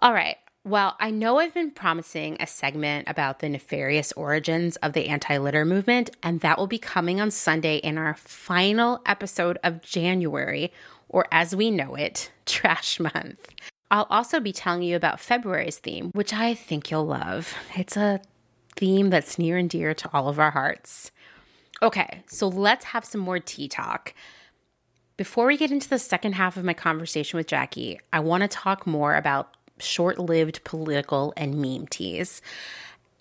All right. Well, I know I've been promising a segment about the nefarious origins of the anti litter movement, and that will be coming on Sunday in our final episode of January, or as we know it, Trash Month. I'll also be telling you about February's theme, which I think you'll love. It's a theme that's near and dear to all of our hearts. Okay, so let's have some more tea talk. Before we get into the second half of my conversation with Jackie, I want to talk more about short lived political and meme tees.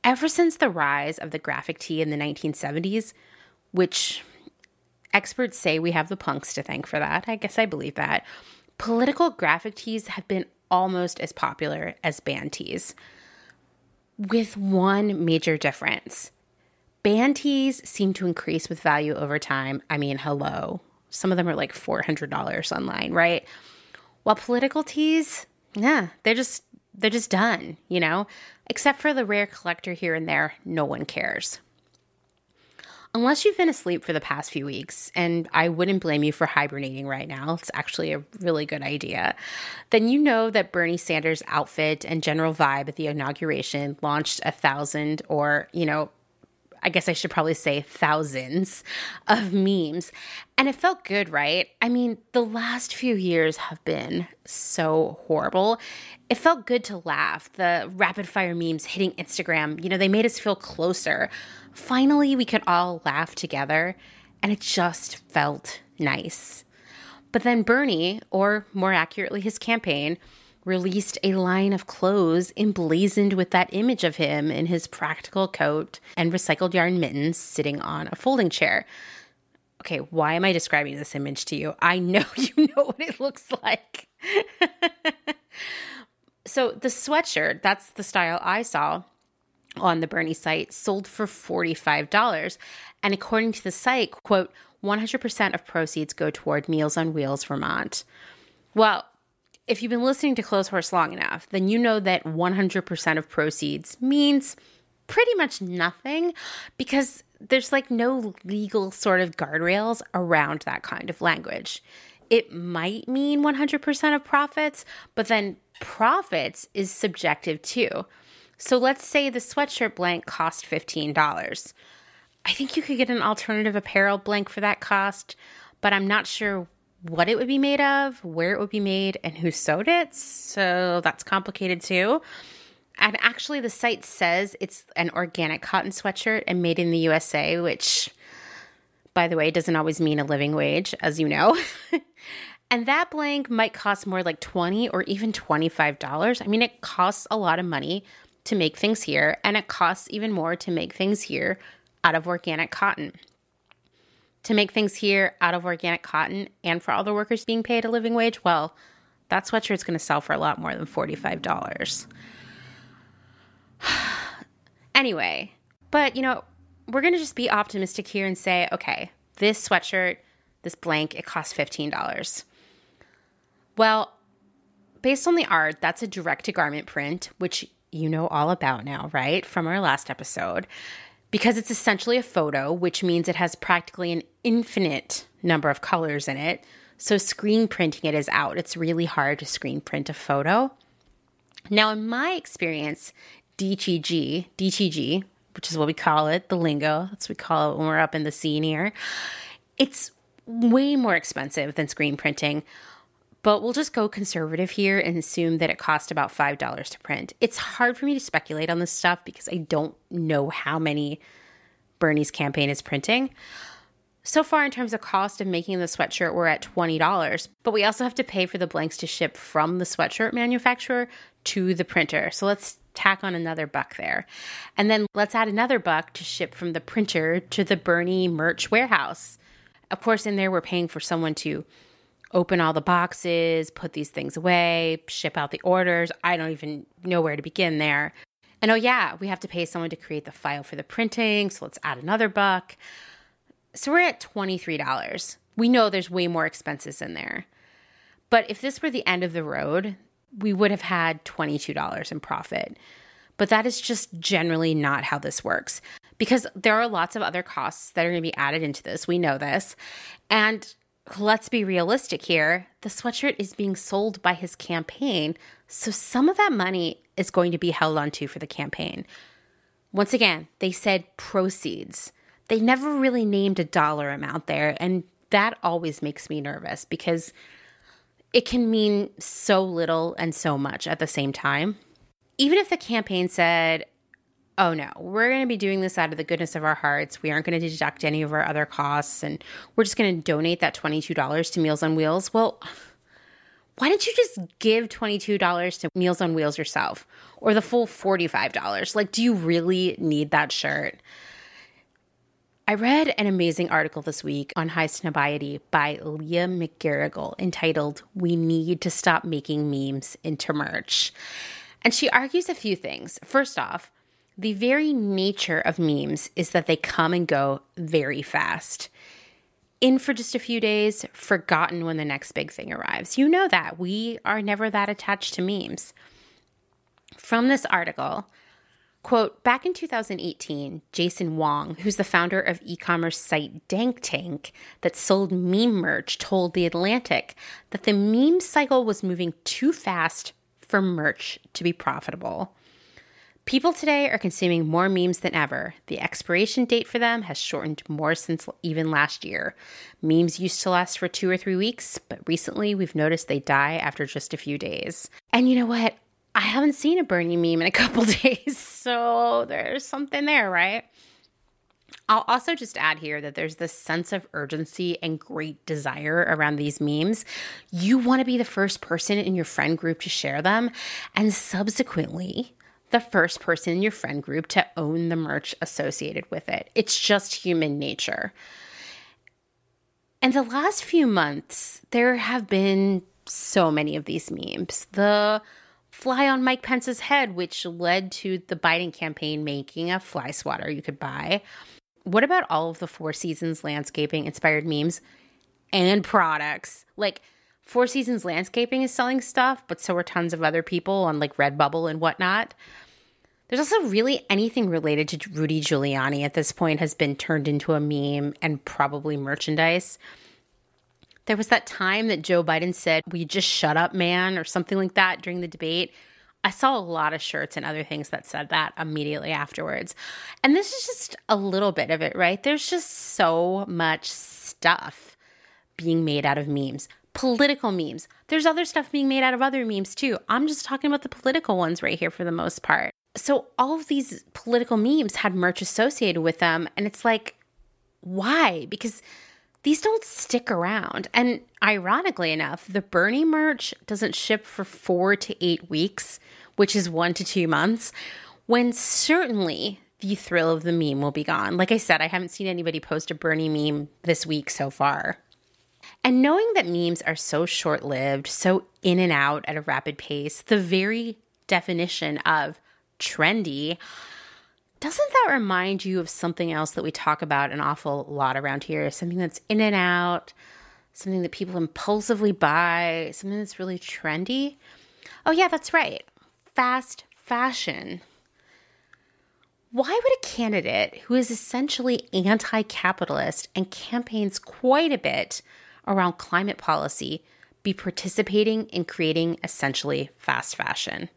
Ever since the rise of the graphic tee in the 1970s, which Experts say we have the punks to thank for that. I guess I believe that. Political graphic tees have been almost as popular as band tees, with one major difference. Band tees seem to increase with value over time. I mean, hello. Some of them are like $400 online, right? While political tees, yeah, they're just they're just done, you know? Except for the rare collector here and there, no one cares. Unless you've been asleep for the past few weeks, and I wouldn't blame you for hibernating right now, it's actually a really good idea, then you know that Bernie Sanders' outfit and general vibe at the inauguration launched a thousand or, you know, I guess I should probably say thousands of memes. And it felt good, right? I mean, the last few years have been so horrible. It felt good to laugh. The rapid fire memes hitting Instagram, you know, they made us feel closer. Finally, we could all laugh together, and it just felt nice. But then Bernie, or more accurately, his campaign, released a line of clothes emblazoned with that image of him in his practical coat and recycled yarn mittens sitting on a folding chair. Okay, why am I describing this image to you? I know you know what it looks like. so, the sweatshirt, that's the style I saw on the Bernie site, sold for $45. And according to the site, quote, 100% of proceeds go toward Meals on Wheels Vermont. Well, if you've been listening to Clothes Horse long enough, then you know that 100% of proceeds means pretty much nothing because there's like no legal sort of guardrails around that kind of language. It might mean 100% of profits, but then profits is subjective too. So let's say the sweatshirt blank cost $15. I think you could get an alternative apparel blank for that cost, but I'm not sure what it would be made of, where it would be made, and who sewed it. So that's complicated too. And actually, the site says it's an organic cotton sweatshirt and made in the USA, which, by the way, doesn't always mean a living wage, as you know. and that blank might cost more like 20 or even $25. I mean, it costs a lot of money to make things here, and it costs even more to make things here out of organic cotton to make things here out of organic cotton and for all the workers being paid a living wage, well, that sweatshirt's going to sell for a lot more than $45. anyway, but you know, we're going to just be optimistic here and say, okay, this sweatshirt, this blank, it costs $15. Well, based on the art, that's a direct to garment print, which you know all about now, right? From our last episode because it's essentially a photo, which means it has practically an infinite number of colors in it. So screen printing it is out. It's really hard to screen print a photo. Now, in my experience, DTG, DTG, which is what we call it, the lingo, that's what we call it when we're up in the scene here, it's way more expensive than screen printing but we'll just go conservative here and assume that it cost about $5 to print. It's hard for me to speculate on this stuff because I don't know how many Bernie's campaign is printing. So far, in terms of cost of making the sweatshirt, we're at $20, but we also have to pay for the blanks to ship from the sweatshirt manufacturer to the printer. So let's tack on another buck there. And then let's add another buck to ship from the printer to the Bernie merch warehouse. Of course, in there, we're paying for someone to open all the boxes, put these things away, ship out the orders. I don't even know where to begin there. And oh, yeah, we have to pay someone to create the file for the printing. So let's add another buck. So we're at $23. We know there's way more expenses in there. But if this were the end of the road, we would have had $22 in profit. But that is just generally not how this works because there are lots of other costs that are going to be added into this. We know this. And let's be realistic here. The sweatshirt is being sold by his campaign, so some of that money is going to be held onto for the campaign. Once again, they said proceeds. They never really named a dollar amount there, and that always makes me nervous because it can mean so little and so much at the same time. Even if the campaign said, oh no, we're going to be doing this out of the goodness of our hearts. We aren't going to deduct any of our other costs and we're just going to donate that $22 to Meals on Wheels. Well, why don't you just give $22 to Meals on Wheels yourself or the full $45? Like, do you really need that shirt? I read an amazing article this week on Highsnobiety by Leah McGarrigle entitled We Need to Stop Making Memes into Merch. And she argues a few things. First off, the very nature of memes is that they come and go very fast. In for just a few days, forgotten when the next big thing arrives. You know that. We are never that attached to memes. From this article, Quote, back in 2018, Jason Wong, who's the founder of e commerce site Dank Tank that sold meme merch, told The Atlantic that the meme cycle was moving too fast for merch to be profitable. People today are consuming more memes than ever. The expiration date for them has shortened more since even last year. Memes used to last for two or three weeks, but recently we've noticed they die after just a few days. And you know what? I haven't seen a Bernie meme in a couple days, so there's something there, right? I'll also just add here that there's this sense of urgency and great desire around these memes. You want to be the first person in your friend group to share them, and subsequently, the first person in your friend group to own the merch associated with it. It's just human nature. In the last few months, there have been so many of these memes. The fly on Mike Pence's head, which led to the Biden campaign making a fly swatter you could buy. What about all of the Four Seasons landscaping inspired memes and products? Like, Four Seasons Landscaping is selling stuff, but so are tons of other people on like Redbubble and whatnot. There's also really anything related to Rudy Giuliani at this point has been turned into a meme and probably merchandise. There was that time that Joe Biden said, We just shut up, man, or something like that during the debate. I saw a lot of shirts and other things that said that immediately afterwards. And this is just a little bit of it, right? There's just so much stuff being made out of memes. Political memes. There's other stuff being made out of other memes too. I'm just talking about the political ones right here for the most part. So, all of these political memes had merch associated with them. And it's like, why? Because these don't stick around. And ironically enough, the Bernie merch doesn't ship for four to eight weeks, which is one to two months, when certainly the thrill of the meme will be gone. Like I said, I haven't seen anybody post a Bernie meme this week so far. And knowing that memes are so short lived, so in and out at a rapid pace, the very definition of trendy doesn't that remind you of something else that we talk about an awful lot around here? Something that's in and out, something that people impulsively buy, something that's really trendy? Oh, yeah, that's right. Fast fashion. Why would a candidate who is essentially anti capitalist and campaigns quite a bit around climate policy be participating in creating essentially fast fashion?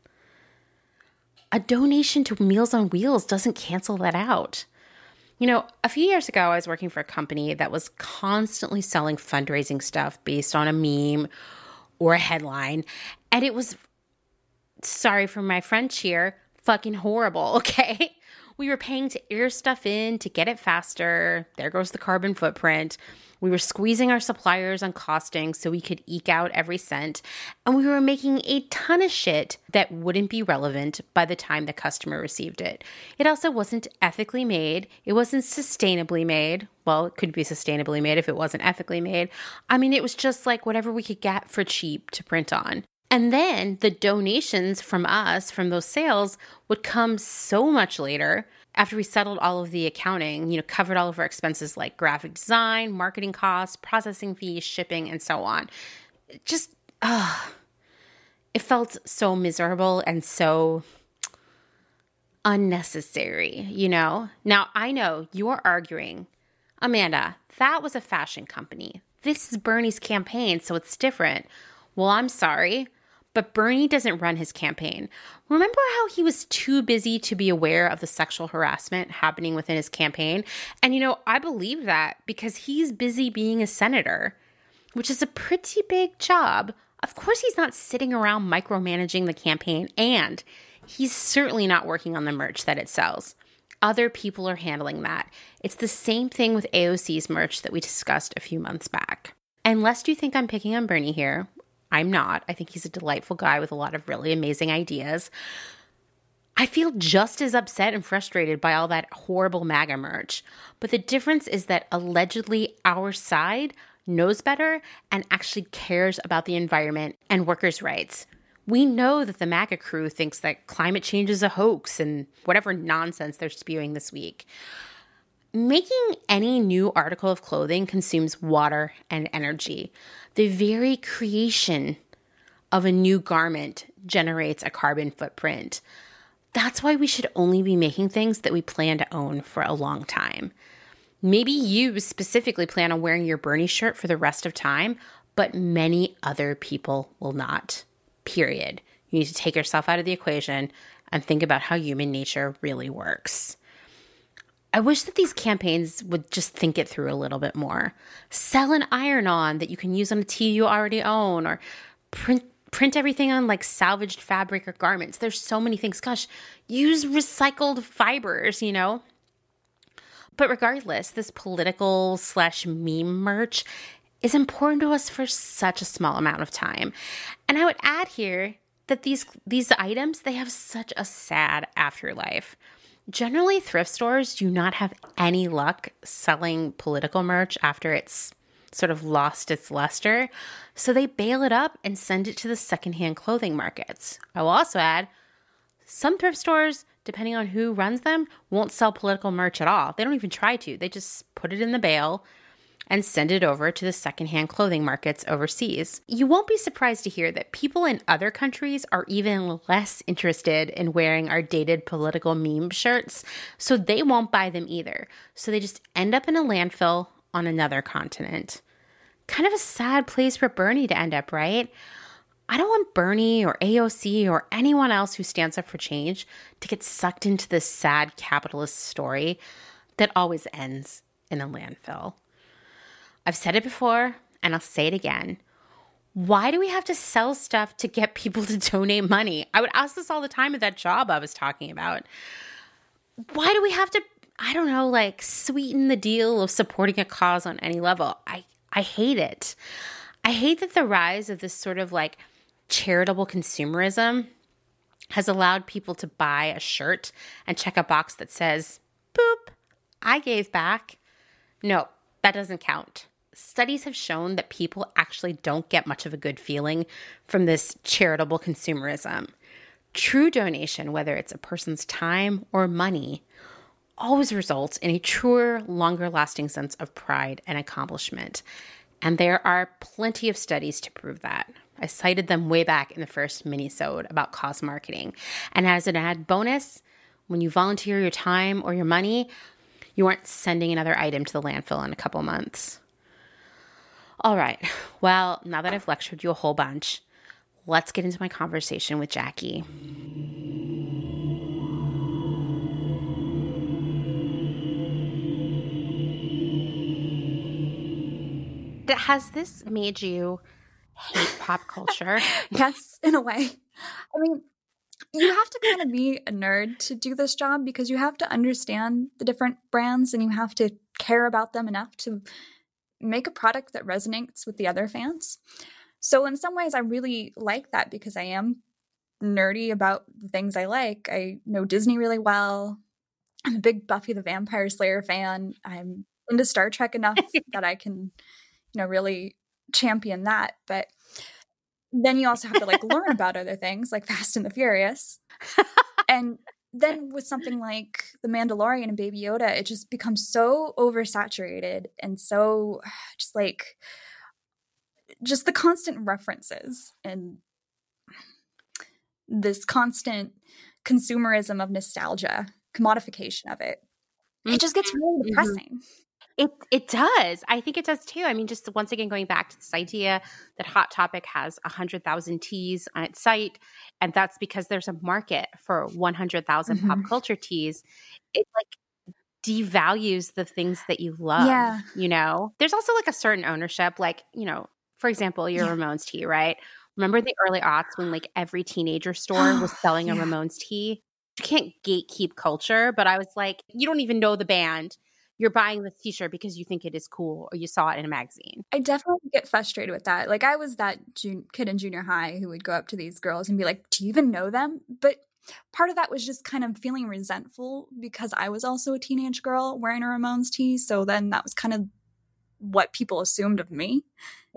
a donation to Meals on Wheels doesn't cancel that out. You know, a few years ago, I was working for a company that was constantly selling fundraising stuff based on a meme or a headline. And it was, sorry for my French here, fucking horrible, okay? We were paying to air stuff in to get it faster. There goes the carbon footprint. We were squeezing our suppliers on costing so we could eke out every cent. And we were making a ton of shit that wouldn't be relevant by the time the customer received it. It also wasn't ethically made, it wasn't sustainably made. Well, it could be sustainably made if it wasn't ethically made. I mean, it was just like whatever we could get for cheap to print on. And then the donations from us, from those sales, would come so much later after we settled all of the accounting, you know, covered all of our expenses like graphic design, marketing costs, processing fees, shipping, and so on. Just, uh, it felt so miserable and so unnecessary, you know? Now, I know you're arguing, Amanda, that was a fashion company. This is Bernie's campaign, so it's different. Well, I'm sorry. But Bernie doesn't run his campaign. Remember how he was too busy to be aware of the sexual harassment happening within his campaign? And you know, I believe that because he's busy being a senator, which is a pretty big job. Of course, he's not sitting around micromanaging the campaign, and he's certainly not working on the merch that it sells. Other people are handling that. It's the same thing with AOC's merch that we discussed a few months back. And lest you think I'm picking on Bernie here, I'm not. I think he's a delightful guy with a lot of really amazing ideas. I feel just as upset and frustrated by all that horrible MAGA merch. But the difference is that allegedly our side knows better and actually cares about the environment and workers' rights. We know that the MAGA crew thinks that climate change is a hoax and whatever nonsense they're spewing this week. Making any new article of clothing consumes water and energy. The very creation of a new garment generates a carbon footprint. That's why we should only be making things that we plan to own for a long time. Maybe you specifically plan on wearing your Bernie shirt for the rest of time, but many other people will not. Period. You need to take yourself out of the equation and think about how human nature really works. I wish that these campaigns would just think it through a little bit more. Sell an iron on that you can use on a tee you already own, or print print everything on like salvaged fabric or garments. There's so many things. Gosh, use recycled fibers, you know? But regardless, this political slash meme merch is important to us for such a small amount of time. And I would add here that these these items they have such a sad afterlife. Generally, thrift stores do not have any luck selling political merch after it's sort of lost its luster. So they bail it up and send it to the secondhand clothing markets. I will also add some thrift stores, depending on who runs them, won't sell political merch at all. They don't even try to. They just put it in the bale and send it over to the secondhand clothing markets overseas. You won't be surprised to hear that people in other countries are even less interested in wearing our dated political meme shirts, so they won't buy them either. So they just end up in a landfill on another continent. Kind of a sad place for Bernie to end up, right? I don't want Bernie or AOC or anyone else who stands up for change to get sucked into this sad capitalist story that always ends in a landfill. I've said it before and I'll say it again. Why do we have to sell stuff to get people to donate money? I would ask this all the time at that job I was talking about. Why do we have to, I don't know, like sweeten the deal of supporting a cause on any level? I, I hate it. I hate that the rise of this sort of like charitable consumerism has allowed people to buy a shirt and check a box that says, boop, I gave back. No, that doesn't count studies have shown that people actually don't get much of a good feeling from this charitable consumerism. True donation, whether it's a person's time or money, always results in a truer, longer lasting sense of pride and accomplishment. And there are plenty of studies to prove that. I cited them way back in the first mini-sode about cause marketing. And as an add bonus, when you volunteer your time or your money, you aren't sending another item to the landfill in a couple months. All right. Well, now that I've lectured you a whole bunch, let's get into my conversation with Jackie. Has this made you hate pop culture? yes, in a way. I mean, you have to kind of be a nerd to do this job because you have to understand the different brands and you have to care about them enough to make a product that resonates with the other fans. So in some ways I really like that because I am nerdy about the things I like. I know Disney really well. I'm a big Buffy the Vampire Slayer fan. I'm into Star Trek enough that I can, you know, really champion that. But then you also have to like learn about other things like Fast and the Furious. and then with something like The Mandalorian and Baby Yoda, it just becomes so oversaturated and so just like just the constant references and this constant consumerism of nostalgia, commodification of it. It just gets really mm-hmm. depressing. Mm-hmm. It it does. I think it does too. I mean, just once again going back to this idea that Hot Topic has a hundred thousand tees on its site, and that's because there's a market for one hundred thousand mm mm-hmm. pop culture tees. It like devalues the things that you love. Yeah. You know, there's also like a certain ownership. Like you know, for example, your yeah. Ramones tee, right? Remember the early aughts when like every teenager store was selling yeah. a Ramones tee? You can't gatekeep culture, but I was like, you don't even know the band you're buying this t-shirt because you think it is cool or you saw it in a magazine. I definitely get frustrated with that. Like I was that jun- kid in junior high who would go up to these girls and be like, "Do you even know them?" But part of that was just kind of feeling resentful because I was also a teenage girl wearing a Ramones tee. So then that was kind of what people assumed of me.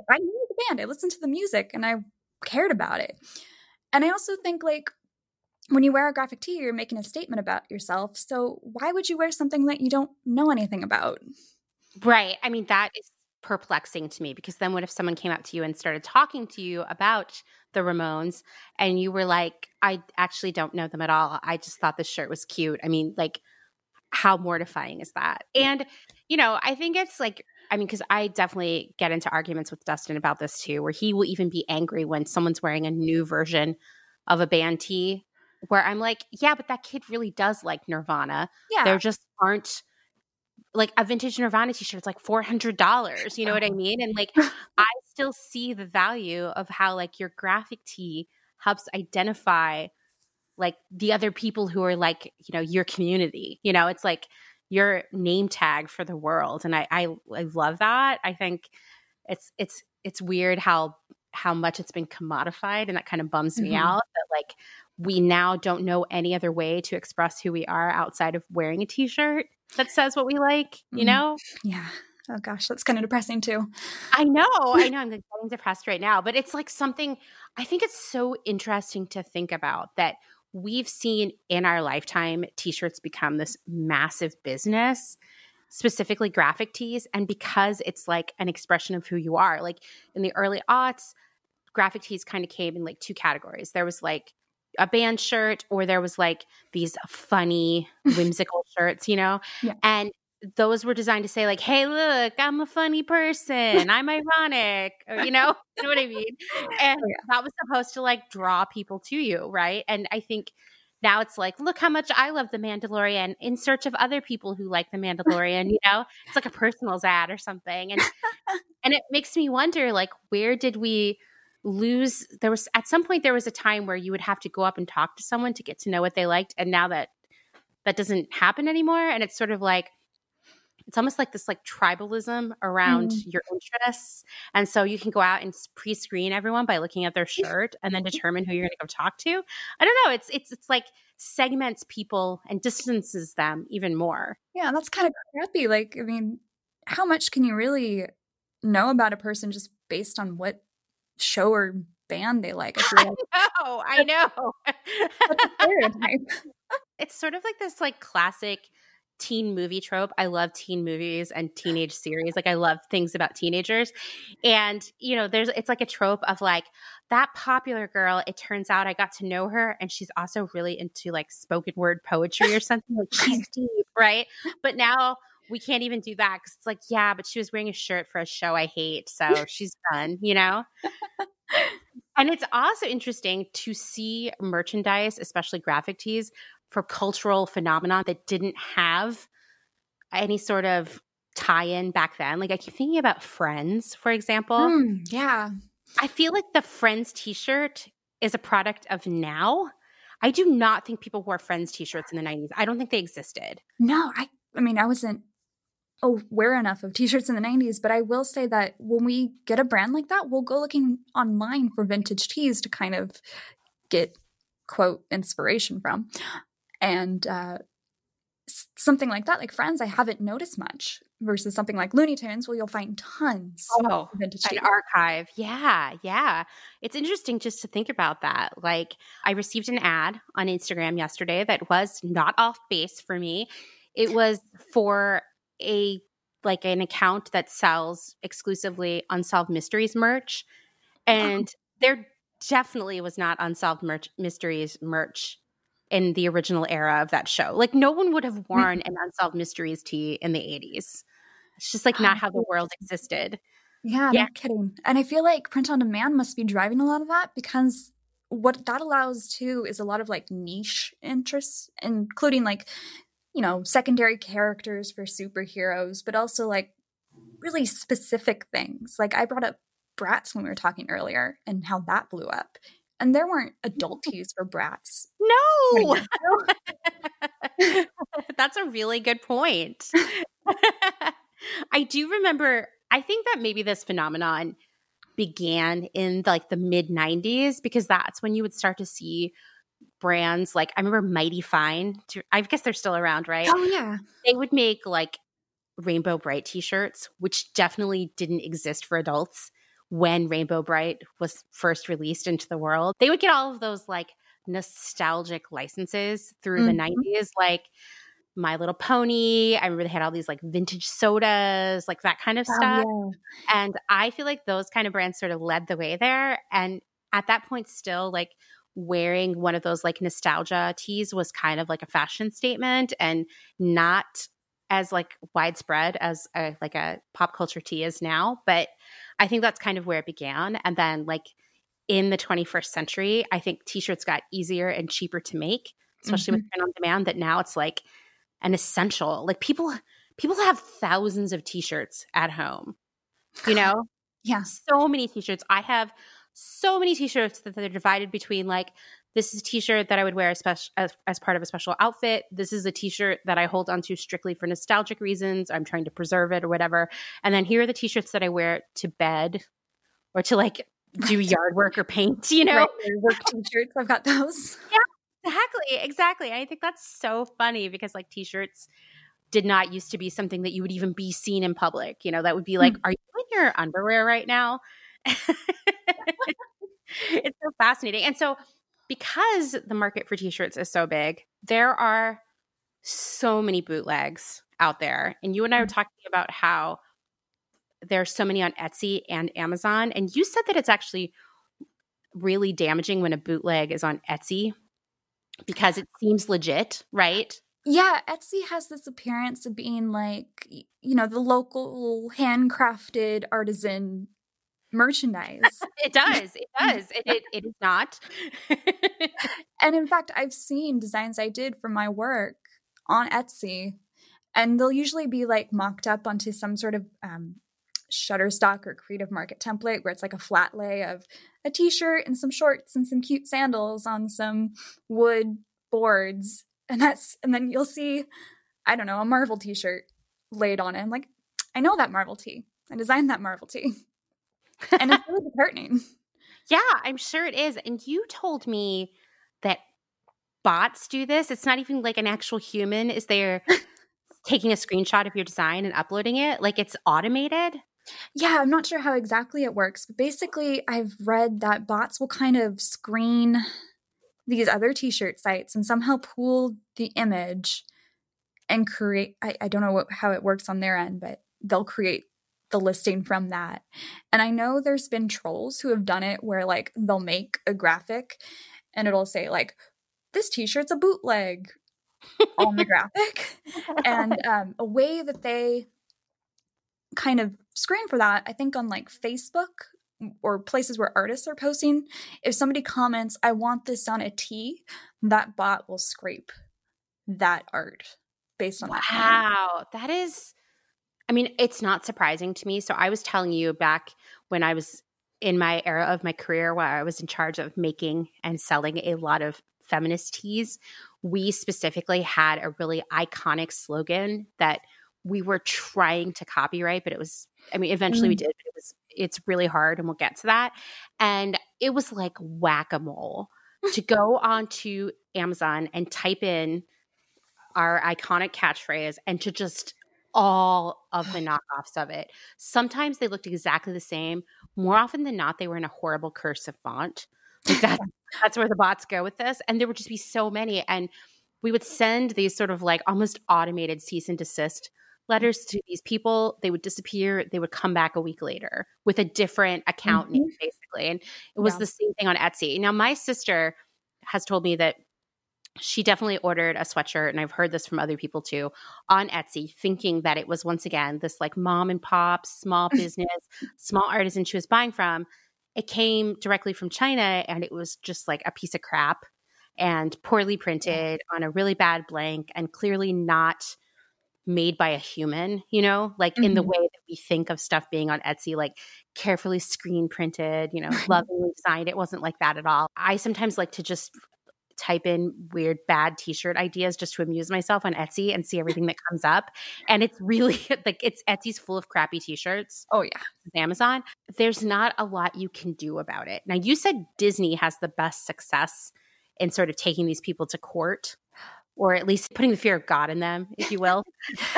I knew the band, I listened to the music, and I cared about it. And I also think like when you wear a graphic tee, you're making a statement about yourself. So why would you wear something that you don't know anything about? Right. I mean, that is perplexing to me because then what if someone came up to you and started talking to you about the Ramones and you were like, I actually don't know them at all. I just thought this shirt was cute. I mean, like, how mortifying is that? And, you know, I think it's like, I mean, because I definitely get into arguments with Dustin about this too, where he will even be angry when someone's wearing a new version of a band tee, where I'm like, yeah, but that kid really does like Nirvana. Yeah. There just aren't like a vintage Nirvana t-shirt is like four hundred dollars. You know what I mean? And like I still see the value of how like your graphic tee helps identify like the other people who are like, you know, your community. You know, it's like your name tag for the world. And I I, I love that. I think it's it's it's weird how how much it's been commodified and that kind of bums me Mhm. out that like we now don't know any other way to express who we are outside of wearing a t-shirt that says what we like, you Mhm. know? Yeah. Oh gosh, that's kind of depressing too. I know, I know I'm like, getting depressed right now, but it's like something I think it's so interesting to think about that we've seen in our lifetime t-shirts become this massive business, specifically graphic tees, and because it's like an expression of who you are. Like in the early aughts, graphic tees kind of came in like two categories. There was like a band shirt or there was like these funny whimsical shirts, you know? Yeah. And those were designed to say like, "Hey, look, I'm a funny person. I'm ironic." Or, you know, you know what I mean? And yeah. that was supposed to like draw people to you, right? And I think now it's like, look how much I love the Mandalorian in search of other people who like the Mandalorian, you know? It's like a personals ad or something. And and it makes me wonder like where did we lose there was at some point there was a time where you would have to go up and talk to someone to get to know what they liked and now that that doesn't happen anymore and it's sort of like it's almost like this like tribalism around Mm. your interests and so you can go out and pre-screen everyone by looking at their shirt and then determine who you're going to go talk to i don't know it's it's it's like segments people and distances them even more Yeah, that's kind of crappy. Like, I mean, how much can you really know about a person just based on what show or band they like? I like i know a stereotype. it's sort of like this like classic teen movie trope. I love teen movies and teenage series. Like I love things about teenagers. And you know, there's it's like a trope of like that popular girl, it turns out I got to know her and she's also really into like spoken word poetry or something. Like she's deep, right? But now we can't even do that because it's like, yeah, but she was wearing a shirt for a show I hate, so she's done, you know? And it's also interesting to see merchandise, especially graphic tees, for cultural phenomena that didn't have any sort of tie-in back then. Like I keep thinking about Friends, for example. Hmm, yeah. I feel like the Friends t-shirt is a product of now. I do not think people wore Friends t-shirts in the 90s. I don't think they existed. No, I I mean, I wasn't aware enough of t-shirts in the 90s, but I will say that when we get a brand like that, we'll go looking online for vintage tees to kind of get quote inspiration from. And uh something like that, like Friends, I haven't noticed much versus something like Looney Tunes, where you'll find tons Oh, of vintage an tees. archive. Yeah, yeah. It's interesting just to think about that. Like, I received an ad on Instagram yesterday that was not off base for me. It was for a like an account that sells exclusively unsolved mysteries merch, and there definitely was not unsolved merch mysteries merch in the original era of that show. Like, no one would have mm. worn an unsolved mysteries tee in the eighties. It's just like not how the world existed. Yeah, Yeah. no kidding. And I feel like print on demand must be driving a lot of that because what that allows too is a lot of like niche interests, including like, you know, secondary characters for superheroes, but also like really specific things. Like I brought up Bratz when we were talking earlier and how that blew up. And there weren't adult tees for Bratz. No. 20 years ago. That's a really good point. I do remember, I think that maybe this phenomenon began in like the mid 90s because that's when you would start to see brands like I remember Mighty Fine. I guess they're still around, right? Oh yeah. They would make like Rainbow Brite t-shirts, which definitely didn't exist for adults when Rainbow Brite was first released into the world. They would get all of those like nostalgic licenses through mm-hmm. the 90s like my Little Pony. I remember they had all these like vintage sodas, like that kind of oh, stuff. Yeah. And I feel like those kind of brands sort of led the way there. And at that point, still like wearing one of those like nostalgia tees was kind of like a fashion statement and not as like widespread as a, like a pop culture tee is now. But I think that's kind of where it began. And then like in the 21st century, I think t-shirts got easier and cheaper to make, especially mm-hmm. with print on demand. That now it's like an essential. Like people people have thousands of t-shirts at home. You know? yeah. So many t-shirts. I have so many t-shirts that they're divided between like this is a t-shirt that I would wear as, as, as part of a special outfit. This is a t-shirt that I hold onto strictly for nostalgic reasons. I'm trying to preserve it or whatever. And then here are the t-shirts that I wear to bed or to like do yard work or paint, you know? Right, work t-shirts. I've got those. Yeah, Exactly, exactly. I think that's so funny because like t-shirts did not used to be something that you would even be seen in public. You know, that would be like, mm. are you in your underwear right now? it's so fascinating. And so because the market for t-shirts is so big, there are so many bootlegs out there. And you and I were mm. talking about how there's so many on Etsy and Amazon. And you said that it's actually really damaging when a bootleg is on Etsy because it seems legit, right? Yeah, Etsy has this appearance of being like, you know, the local handcrafted artisan merchandise. it does. It does. It, it, it is not. and in fact, I've seen designs I did for my work on Etsy, and they'll usually be like mocked up onto some sort of um, Shutterstock or Creative Market template where it's like a flat lay of a t-shirt and some shorts and some cute sandals on some wood boards and that's and then you'll see I don't know a Marvel t-shirt laid on it. I'm like I know that Marvel tee. I designed that Marvel tee. And it's really disheartening. Yeah, I'm sure it is. And you told me that bots do this. It's not even like an actual human is there taking a screenshot of your design and uploading it. Like it's automated. Yeah, I'm not sure how exactly it works, but basically, I've read that bots will kind of screen these other t shirt sites and somehow pool the image and create. I, I don't know what, how it works on their end, but they'll create the listing from that. And I know there's been trolls who have done it where like they'll make a graphic and it'll say like this t-shirt's a bootleg on the graphic. And um, a way that they kind of screen for that, I think on like Facebook or places where artists are posting, if somebody comments, I want this on a tee, that bot will scrape that art based on wow, that. Wow. That is, I mean, it's not surprising to me. So I was telling you back when I was in my era of my career where I was in charge of making and selling a lot of feminist tees, we specifically had a really iconic slogan that we were trying to copyright, but it was, I mean, eventually mm. we did, but it was, it's really hard and we'll get to that. And it was like whack a mole to go onto Amazon and type in our iconic catchphrase and to just all of the knockoffs of it. Sometimes they looked exactly the same. More often than not, they were in a horrible cursive font. Like that's that's where the bots go with this. And there would just be so many. And we would send these sort of like almost automated cease and desist letters to these people they would disappear they would come back a week later with a different account mm-hmm. name basically and it was yeah. the same thing on etsy now my sister has told me that she definitely ordered a sweatshirt and i've heard this from other people too on etsy thinking that it was once again this like mom and pop small business small artisan she was buying from it came directly from china and it was just like a piece of crap and poorly printed on a really bad blank and clearly not made by a human, you know, like mm-hmm. in the mm-hmm. way that we think of stuff being on Etsy, like carefully screen printed, you know, lovingly designed. It wasn't like that at all. I sometimes like to just type in weird bad t-shirt ideas just to amuse myself on Etsy and see everything that comes up. And it's really like it's Etsy's full of crappy t-shirts. Oh yeah. Amazon. There's not a lot you can do about it. Now you said Disney has the best success in sort of taking these people to court or at least putting the fear of God in them, if you will.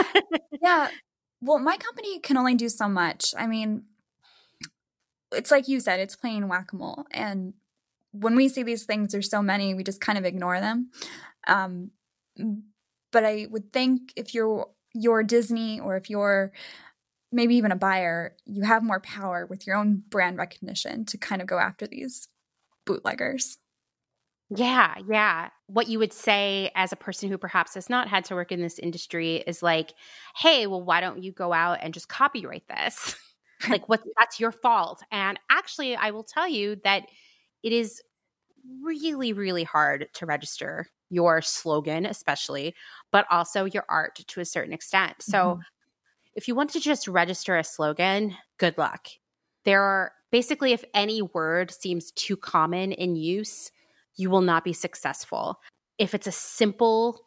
yeah. Well, my company can only do so much. I mean, it's like you said, it's playing whack a mole. And when we see these things, there's so many, we just kind of ignore them. Um, but I would think if you're you're Disney or if you're maybe even a buyer, you have more power with your own brand recognition to kind of go after these bootleggers. Yeah, yeah. What you would say as a person who perhaps has not had to work in this industry is like, hey, well, why don't you go out and just copyright this? like, what? That's your fault. And actually, I will tell you that it is really, really hard to register your slogan, especially, but also your art to a certain extent. So, mm-hmm. if you want to just register a slogan, good luck. There are basically, if any word seems too common in use, you will not be successful. If it's a simple,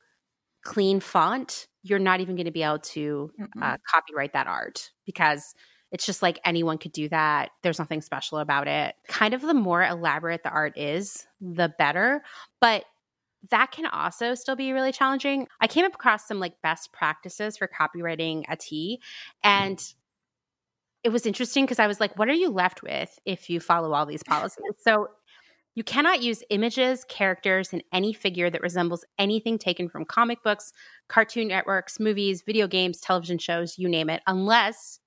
clean font, you're not even going to be able to uh, copyright that art because it's just like anyone could do that. There's nothing special about it. Kind of the more elaborate the art is, the better. But that can also still be really challenging. I came across some like best practices for copyrighting a tee and it was interesting because I was like, what are you left with if you follow all these policies? So you cannot use images, characters, and any figure that resembles anything taken from comic books, cartoon networks, movies, video games, television shows, you name it, unless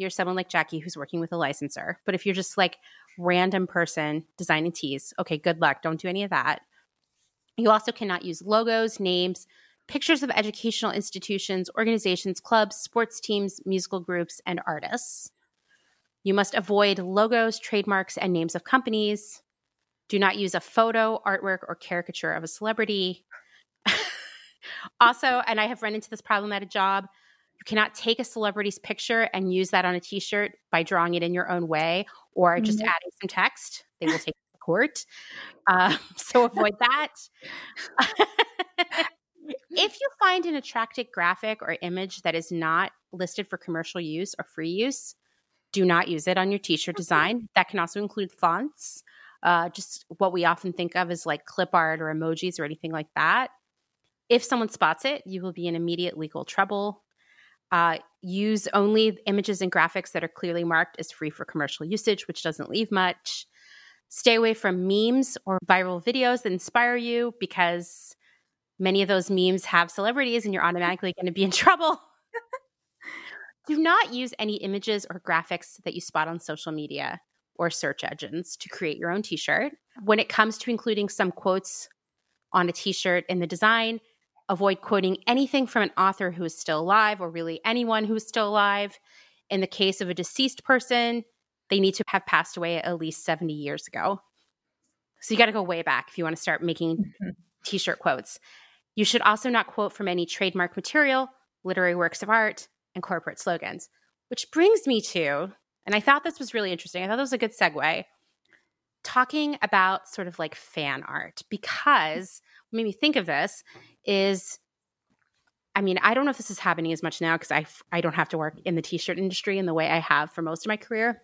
you're someone like Jackie who's working with a licensor. But if you're just like random person designing tees, okay, good luck. Don't do any of that. You also cannot use logos, names, pictures of educational institutions, organizations, clubs, sports teams, musical groups, and artists. You must avoid logos, trademarks, and names of companies. Do not use a photo, artwork, or caricature of a celebrity. also, and I have run into this problem at a job, you cannot take a celebrity's picture and use that on a t shirt by drawing it in your own way or just mm-hmm. adding some text. They will take it to court. Uh, so avoid that. if you find an attractive graphic or image that is not listed for commercial use or free use, do not use it on your t shirt design. That can also include fonts uh, just what we often think of as like clip art or emojis or anything like that. If someone spots it, you will be in immediate legal trouble. Uh, use only images and graphics that are clearly marked as free for commercial usage, which doesn't leave much. Stay away from memes or viral videos that inspire you because many of those memes have celebrities and you're automatically going to be in trouble. Do not use any images or graphics that you spot on social media or search engines to create your own t shirt. When it comes to including some quotes on a t shirt in the design, avoid quoting anything from an author who is still alive or really anyone who is still alive. In the case of a deceased person, they need to have passed away at least 70 years ago. So you got to go way back if you want to start making mm-hmm. t shirt quotes. You should also not quote from any trademark material, literary works of art, and corporate slogans. Which brings me to and I thought this was really interesting. I thought that was a good segue. Talking about sort of like fan art, because made me think of this is I mean, I don't know if this is happening as much now because I, I don't have to work in the t shirt industry in the way I have for most of my career.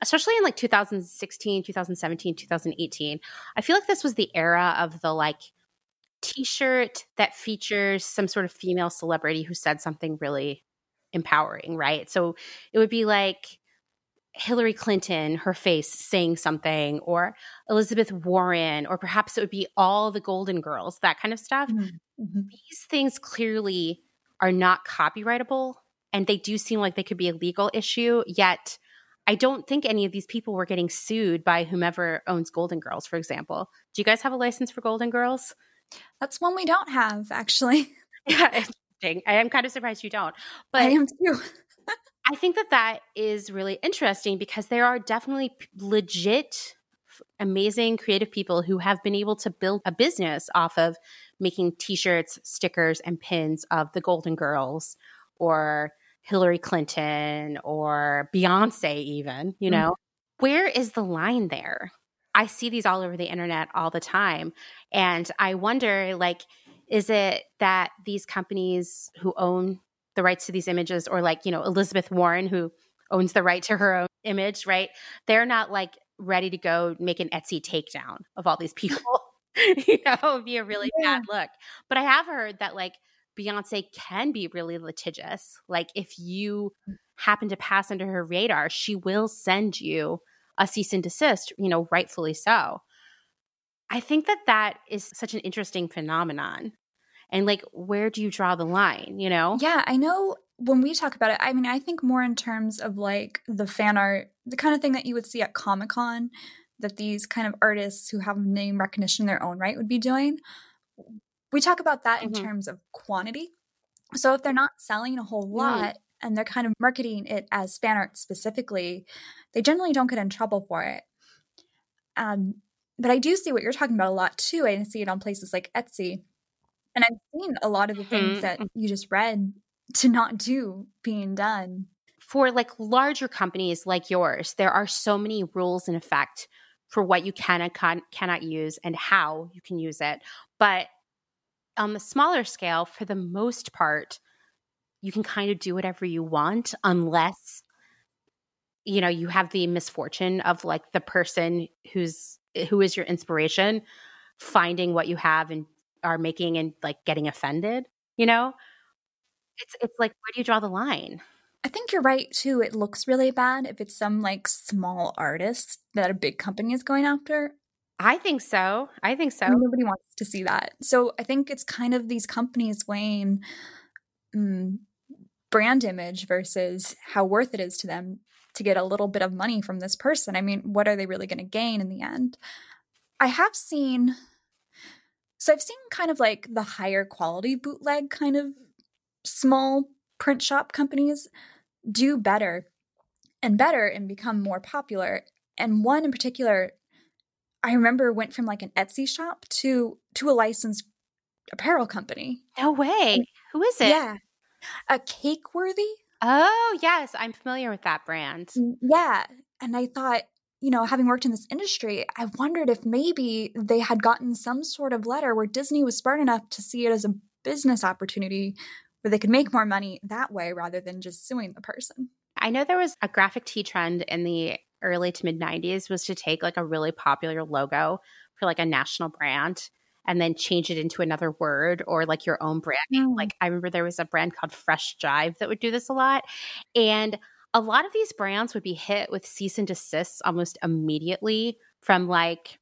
Especially in like 2016, 2017, 2018. I feel like this was the era of the like t shirt that features some sort of female celebrity who said something really empowering, right? So it would be like Hillary Clinton, her face saying something, or Elizabeth Warren, or perhaps it would be all the Golden Girls, that kind of stuff. Mm-hmm. mm-hmm. These things clearly are not copyrightable, and they do seem like they could be a legal issue, yet. I don't think any of these people were getting sued by whomever owns Golden Girls, for example. Do you guys have a license for Golden Girls? That's one we don't have, actually. Yeah. I am kind of surprised you don't. But I am too. I think that that is really interesting because there are definitely legit, amazing creative people who have been able to build a business off of making t shirts, stickers, and pins of the Golden Girls or Hillary Clinton or Beyonce, even, you mm-hmm. know? Mm-hmm. Where is the line there? I see these all over the internet all the time. And I wonder, like, is it that these companies who own the rights to these images, or like, you know, Elizabeth Warren, who owns the right to her own image, right? They're not like ready to go make an Etsy takedown of all these people. you know, it would be a really Yeah. bad look. But I have heard that like Beyonce can be really litigious. Like if you mm. happen to pass under her radar, she will send you a cease and desist, you know, rightfully so. I think that that is such an interesting phenomenon. And like, where do you draw the line, you know? Yeah, I know when we talk about it, I mean, I think more in terms of like the fan art, the kind of thing that you would see at Comic Con that these kind of artists who have name recognition in their own right would be doing. We talk about that in Mhm. terms of quantity. So if they're not selling a whole Mm. lot and they're kind of marketing it as fan art specifically, they generally don't get in trouble for it. Um, but I do see what you're talking about a lot too. I see it on places like Etsy. And I've seen a lot of the things Mhm. that you just read to not do being done. for like larger companies like yours, there are so many rules in effect for what you can and can, cannot use and how you can use it. But on the smaller scale, for the most part, you can kind of do whatever you want unless you know you have the misfortune of like the person who's who is your inspiration finding what you have and are making and like getting offended you know it's it's like where do you draw the line I think you're right too. It looks really bad if it's some like small artist that a big company is going after. I think so. I think so. Nobody wants to see that. So I think it's kind of these companies weighing mm, brand image versus how worth it is to them to get a little bit of money from this person. I mean, what are they really going to gain in the end? I have seen, so I've seen kind of like the higher quality bootleg kind of small print shop companies do better and better and become more popular. And one in particular, I remember went from like an Etsy shop to to a licensed apparel company. No way. Who is it? Yeah. A Cakeworthy? Oh, yes. I'm familiar with that brand. Yeah. And I thought, you know, having worked in this industry, I wondered if maybe they had gotten some sort of letter where Disney was smart enough to see it as a business opportunity where they could make more money that way rather than just suing the person. I know there was a graphic tee trend in the early to mid 90s was to take like a really popular logo for like a national brand and then change it into another word or like your own brand. Mm. Like I remember there was a brand called Fresh Jive that would do this a lot. And a lot of these brands would be hit with cease and desists almost immediately from like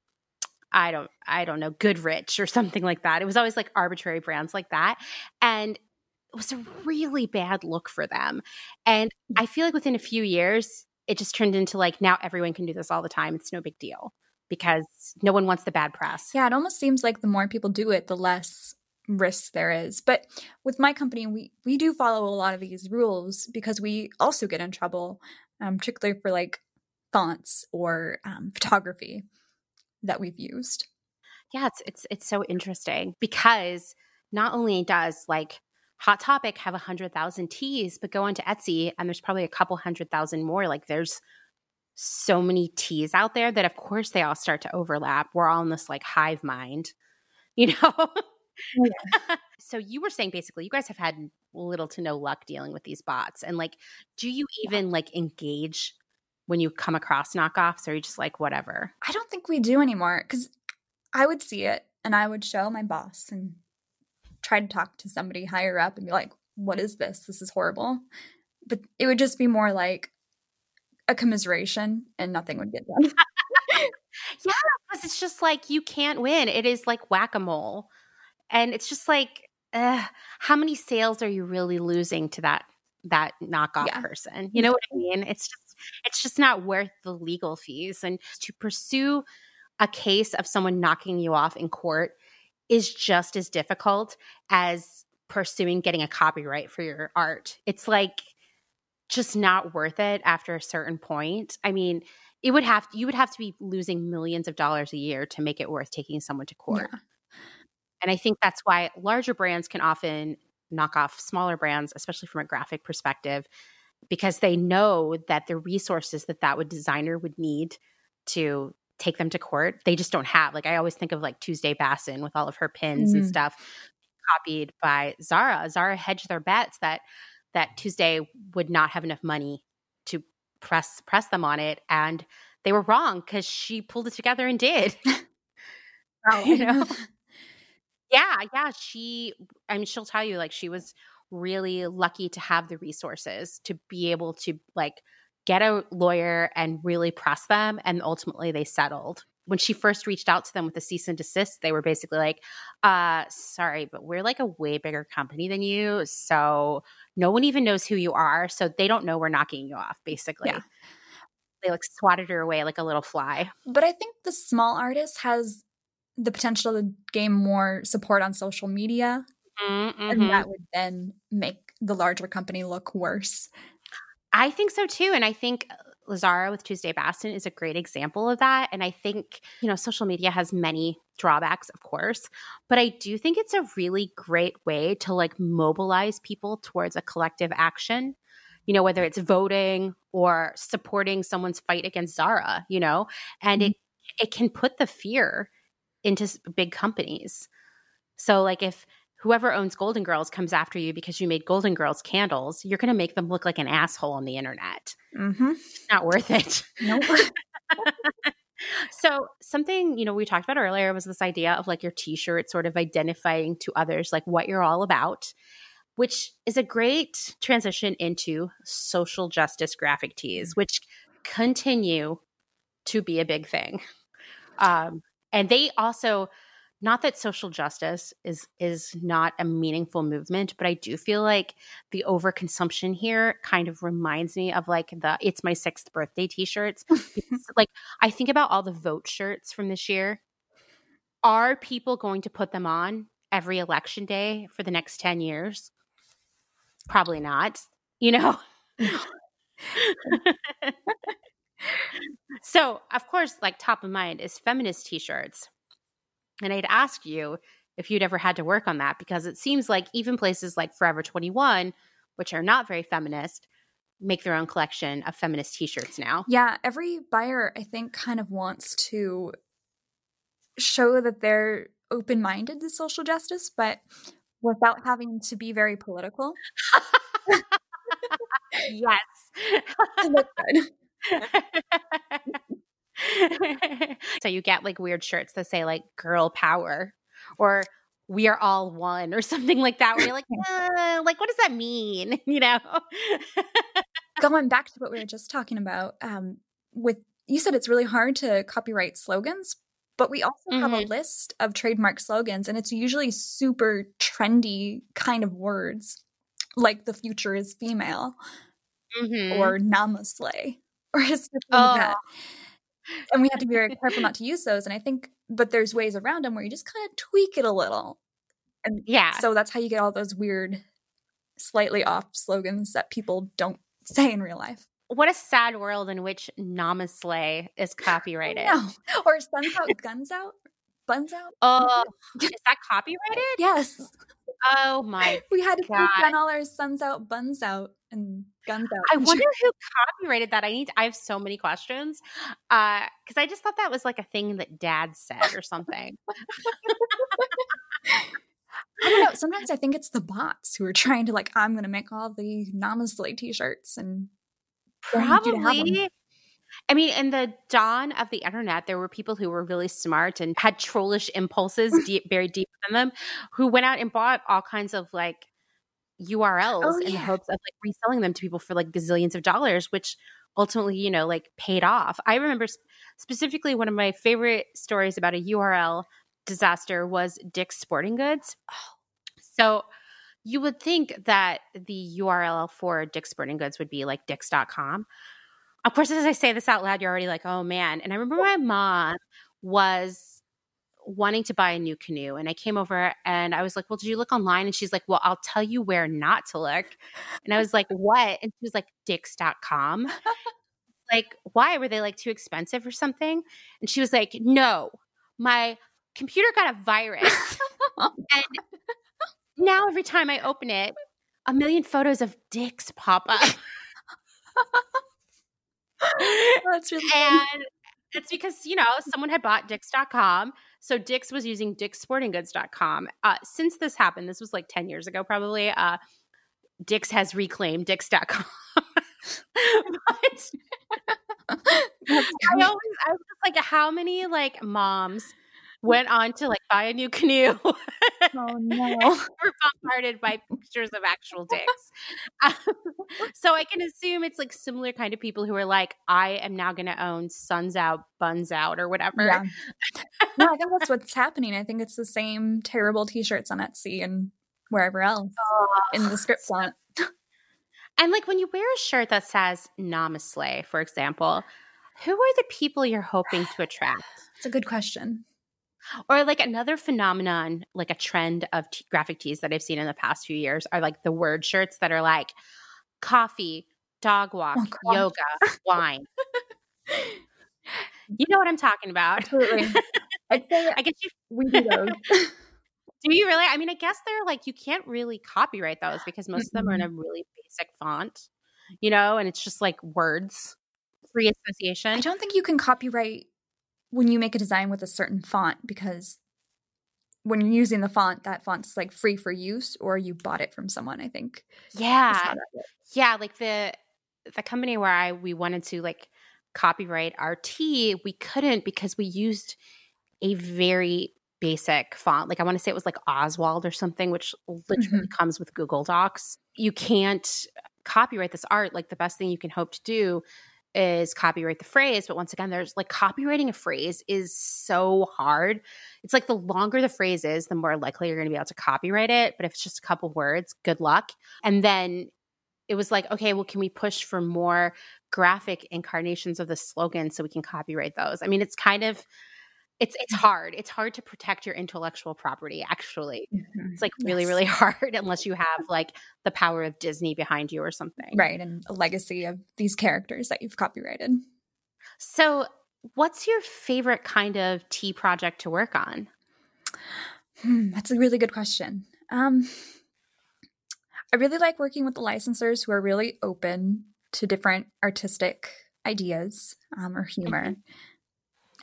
I don't I don't know, Goodrich or something like that. It was always like arbitrary brands like that. And it was a really bad look for them. And I feel like within a few years, it just turned into like now everyone can do this all the time. It's no big deal because no one wants the bad press. Yeah, it almost seems like the more people do it, the less risk there is. But with my company, we we do follow a lot of these rules because we also get in trouble, um, particularly for like fonts or um, photography that we've used. Yeah, it's it's it's so interesting because not only does like Hot Topic have a hundred thousand tees, but go onto Etsy and there's probably a couple hundred thousand more. Like there's so many tees out there that of course they all start to overlap. We're all in this like hive mind, you know? Oh, so you were saying basically you guys have had little to no luck dealing with these bots. And like, do you even like engage when you come across knockoffs or are you just like whatever? I don't think we do anymore because I would see it and I would show my boss and try to talk to somebody higher up and be like, what is this? This is horrible. But it would just be more like a commiseration and nothing would get done. Yeah, because it's just like you can't win. It is like whack a mole, and it's just like, uh, how many sales are you really losing to that that knockoff Yeah. person? You know what I mean? It's just it's just not worth the legal fees, and to pursue a case of someone knocking you off in court is just as difficult as pursuing getting a copyright for your art. It's like just not worth it after a certain point. I mean, it would have you would have to be losing millions of dollars a year to make it worth taking someone to court. Yeah. And I think that's why larger brands can often knock off smaller brands, especially from a graphic perspective, because they know that the resources that that would designer would need to take them to court, they just don't have. Like I always think of like Tuesday Bassen with all of her pins and Mhm. stuff copied by Zara. Zara hedged their bets that that Tuesday would not have enough money to press press them on it and they were wrong because she pulled it together and did Oh, you know? yeah, yeah. She, I mean, she'll tell you like she was really lucky to have the resources to be able to like get a lawyer and really press them. And ultimately they settled. When she first reached out to them with the cease and desist, they were basically like, uh, sorry, but we're like a way bigger company than you. So no one even knows who you are. So they don't know we're knocking you off, basically. Yeah. They like swatted her away like a little fly. But I think the small artist has the potential to gain more support on social media. Mm-hmm. And that would then make the larger company look worse. I think so too. And I think Lazara with Tuesday Bassen is a great example of that. And I think, you know, social media has many drawbacks, of course, but I do think it's a really great way to like mobilize people towards a collective action. You know, whether it's voting or supporting someone's fight against Zara, you know, and mm-hmm. it it can put the fear into big companies. So like if whoever owns Golden Girls comes after you because you made Golden Girls candles, you're going to make them look like an asshole on the internet. Mm-hmm. Not worth it. Nope. so something you know we talked about earlier was this idea of like your t-shirt sort of identifying to others like what you're all about which is a great transition into social justice graphic tees which continue to be a big thing um, and they also not that social justice is is not a meaningful movement but i do feel like the overconsumption here kind of reminds me of like the it's my sixth birthday t-shirts. Like i think about all the vote shirts from this year. Are people going to put them on every election day for the next 10 years? Probably not you know so of course like top of mind is feminist t-shirts and I'd ask you if you'd ever had to work on that because it seems like even places like Forever 21, which are not very feminist, make their own collection of feminist t-shirts now. Yeah, every buyer I think kind of wants to show that they're open-minded to social justice, but without having to be very political. yes. so you get like weird shirts that say like girl power or we are all one or something like that where you're like uh, like what does that mean you know going back to what we were just talking about um with you said it's really hard to copyright slogans but we also mm-hmm. have a mm-hmm. list of trademark slogans and it's usually super trendy kind of words like the future is female mm-hmm. or namaste or something oh. like that oh. and we have to be very careful not to use those. And I think, but there's ways around them where you just kind of tweak it a little. And yeah. So that's how you get all those weird, slightly off slogans that people don't say in real life. What a sad world in which Namaste is copyrighted. No. Or Suns Out, Guns Out, Buns Out. Oh, is that copyrighted? Yes. Oh my! We had to down all our suns out, buns out, and guns out. I wonder who copyrighted that. I need. To, I have so many questions because uh, I just thought that was like a thing that Dad said or something. I don't know. Sometimes I think it's the bots who are trying to like, I'm going to make all the Namaste t-shirts and probably. I mean, in the dawn of the internet, there were people who were really smart and had trollish impulses deep, buried deep in them, who went out and bought all kinds of like URLs oh, in yeah. hopes of like reselling them to people for like gazillions of dollars, which ultimately, you know, like paid off. I remember specifically one of my favorite stories about a URL disaster was Dick's Sporting Goods. Oh. So you would think that the URL for Dick's Sporting Goods would be like dicks.com. Of course, as I say this out loud, you're already like, oh man. And I remember my mom was wanting to buy a new canoe. And I came over and I was like, Well, did you look online? And she's like, Well, I'll tell you where not to look. And I was like, What? And she was like, Dicks.com. like, why? Were they like too expensive or something? And she was like, No, my computer got a virus. and now every time I open it, a million photos of dicks pop up. That's really and it's because, you know, someone had bought dicks.com. So Dick's was using dickssportinggoods.com. Uh, since this happened, this was like 10 years ago probably, uh, Dick's has reclaimed dicks.com. but I always, I was just like, how many like moms went on to like buy a new canoe. oh no. We're bombarded by pictures of actual dicks. Um, so I can assume it's like similar kind of people who are like, I am now going to own Suns Out, Buns Out, or whatever. Yeah. no, I think that's what's happening. I think it's the same terrible T-shirts on Etsy and wherever else Oh, in the script font. And like when you wear a shirt that says Namaste, for example, who are the people you're hoping to attract? It's a good question. Or like another phenomenon, like a trend of t- graphic tees that I've seen in the past few years are like the word shirts that are like coffee, dog walk, Oh, yoga, wine. You know what I'm talking about. Absolutely. I'd say I guess you we do those. do you really? I mean, I guess they're like you can't really copyright those because most of them are in a really basic font, you know, and it's just like words, free association. I don't think you can copyright when you make a design with a certain font because when you're using the font, that font's like free for use or you bought it from someone, I think. Yeah, That's how that works. yeah. Like the the company where I we wanted to like copyright our tee, we couldn't because we used a very basic font. Like I want to say it was like Oswald or something, which literally mm-hmm. comes with Google Docs. You can't copyright this art. Like the best thing you can hope to do is copyright the phrase. But once again, there's like copyrighting a phrase is so hard. It's like the longer the phrase is, the more likely you're going to be able to copyright it. But if it's just a couple words, good luck. And then it was like, okay, well, can we push for more graphic incarnations of the slogan so we can copyright those? I mean, it's kind of it's it's hard. It's hard to protect your intellectual property actually. It's like really, Yes. really hard unless you have like the power of Disney behind you or something. Right. And a legacy of these characters that you've copyrighted. So what's your favorite kind of tee project to work on? Hmm, that's a really good question. Um, I really like working with the licensors who are really open to different artistic ideas um, or humor.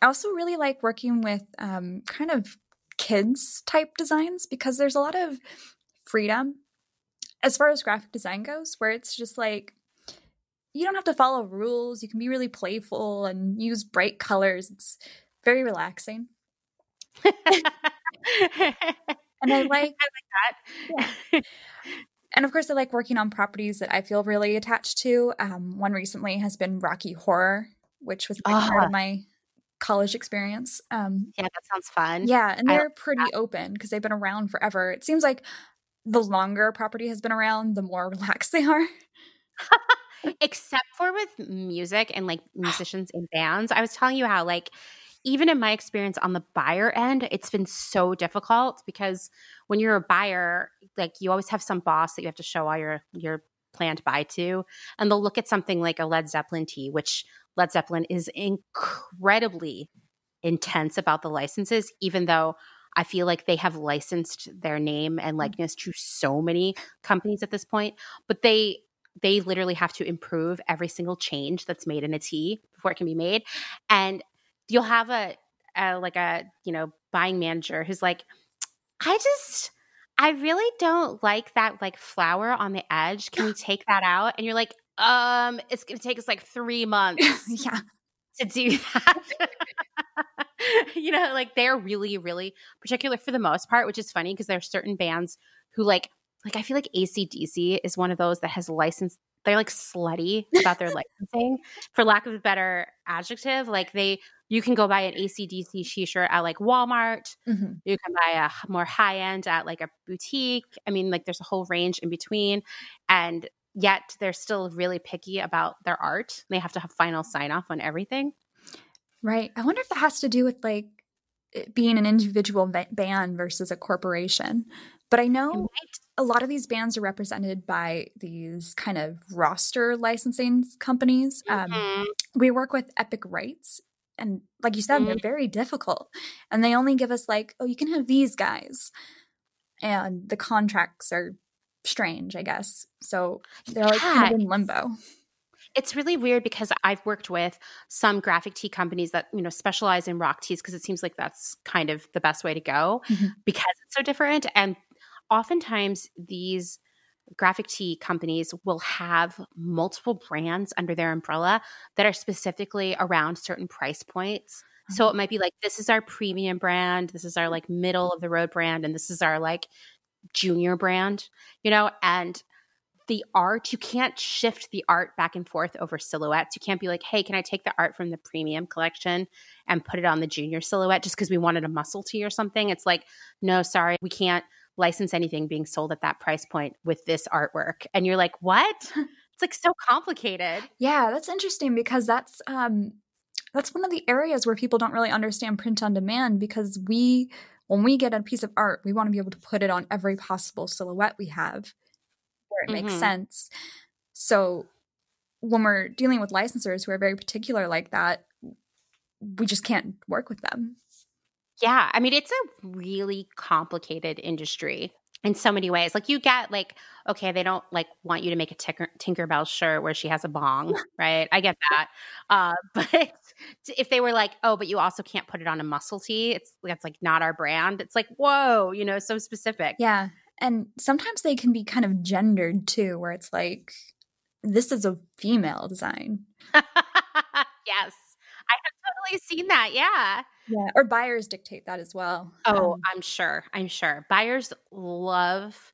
I also really like working with um, kind of kids type designs because there's a lot of freedom as far as graphic design goes, where it's just like you don't have to follow rules. You can be really playful and use bright colors. It's very relaxing. And I like that. And of course, I like working on properties that I feel really attached to. Um, one recently has been Rocky Horror, which was a big part Ah. of my college experience. Um, Yeah, that sounds fun. yeah, and they're pretty open because they've been around forever. It seems like the longer a property has been around, the more relaxed they are. except for with music and like musicians and bands. I was telling you how like even in my experience on the buyer end, it's been so difficult because when you're a buyer, like you always have some boss that you have to show all your your plan to buy to, and they'll look at something like a Led Zeppelin tee, which Led Zeppelin is incredibly intense about the licenses, even though I feel like they have licensed their name and mm-hmm. likeness to so many companies at this point, but they they literally have to improve every single change that's made in a tee before it can be made. And you'll have a, a like a you know buying manager who's like i just i really don't like that like flower on the edge can we take that out and you're like um it's gonna take us like three months yeah. to do that. you know, like they're really, really particular for the most part, which is funny because there are certain bands who like, like I feel like ACDC is one of those that has licensed. They're like slutty about their licensing, for lack of a better adjective. Like they, you can go buy an ACDC t-shirt at like Walmart. Mhm. You can buy a more high end at like a boutique. I mean, like there's a whole range in between, and yet they're still really picky about their art. They have to have final sign off on everything. Right. I wonder if that has to do with like being an individual band versus a corporation. But I know Right? a lot of these bands are represented by these kind of roster licensing companies. Um, Mhm. we work with Epic Rights, and like you said, they're very difficult. And they only give us like, oh, you can have these guys, and the contracts are strange, I guess. So they're like kind of in limbo. It's really weird because I've worked with some graphic tee companies that you know specialize in rock tees because it seems like that's kind of the best way to go Mhm. because it's so different. And oftentimes these graphic tee companies will have multiple brands under their umbrella that are specifically around certain price points So it might be like, this is our premium brand, this is our like middle of the road brand, and this is our like junior brand, you know? And the art, you can't shift the art back and forth over silhouettes. You can't be like, hey, can I take the art from the premium collection and put it on the junior silhouette just because we wanted a muscle tee or something? It's like, no, sorry, we can't license anything being sold at that price point with this artwork. And you're like, what? it's like so complicated. Yeah, that's interesting because that's um that's one of the areas where people don't really understand print on demand because we when we get a piece of art, we want to be able to put it on every possible silhouette we have where it mm-hmm. makes sense. So when we're dealing with licensors who are very particular like that, we just can't work with them. Yeah, I mean it's a really complicated industry in so many ways. Like you get like okay, they don't like want you to make a tinker, Tinkerbell shirt where she has a bong, right? I get that. Uh, but if they were like, oh, but you also can't put it on a muscle tee, it's that's like not our brand. It's like whoa, you know, so specific. Yeah, and sometimes they can be kind of gendered too, where it's like this is a female design. yes, I have totally seen that. Yeah. Yeah, or buyers dictate that as well. Oh, um, I'm sure. I'm sure. Buyers love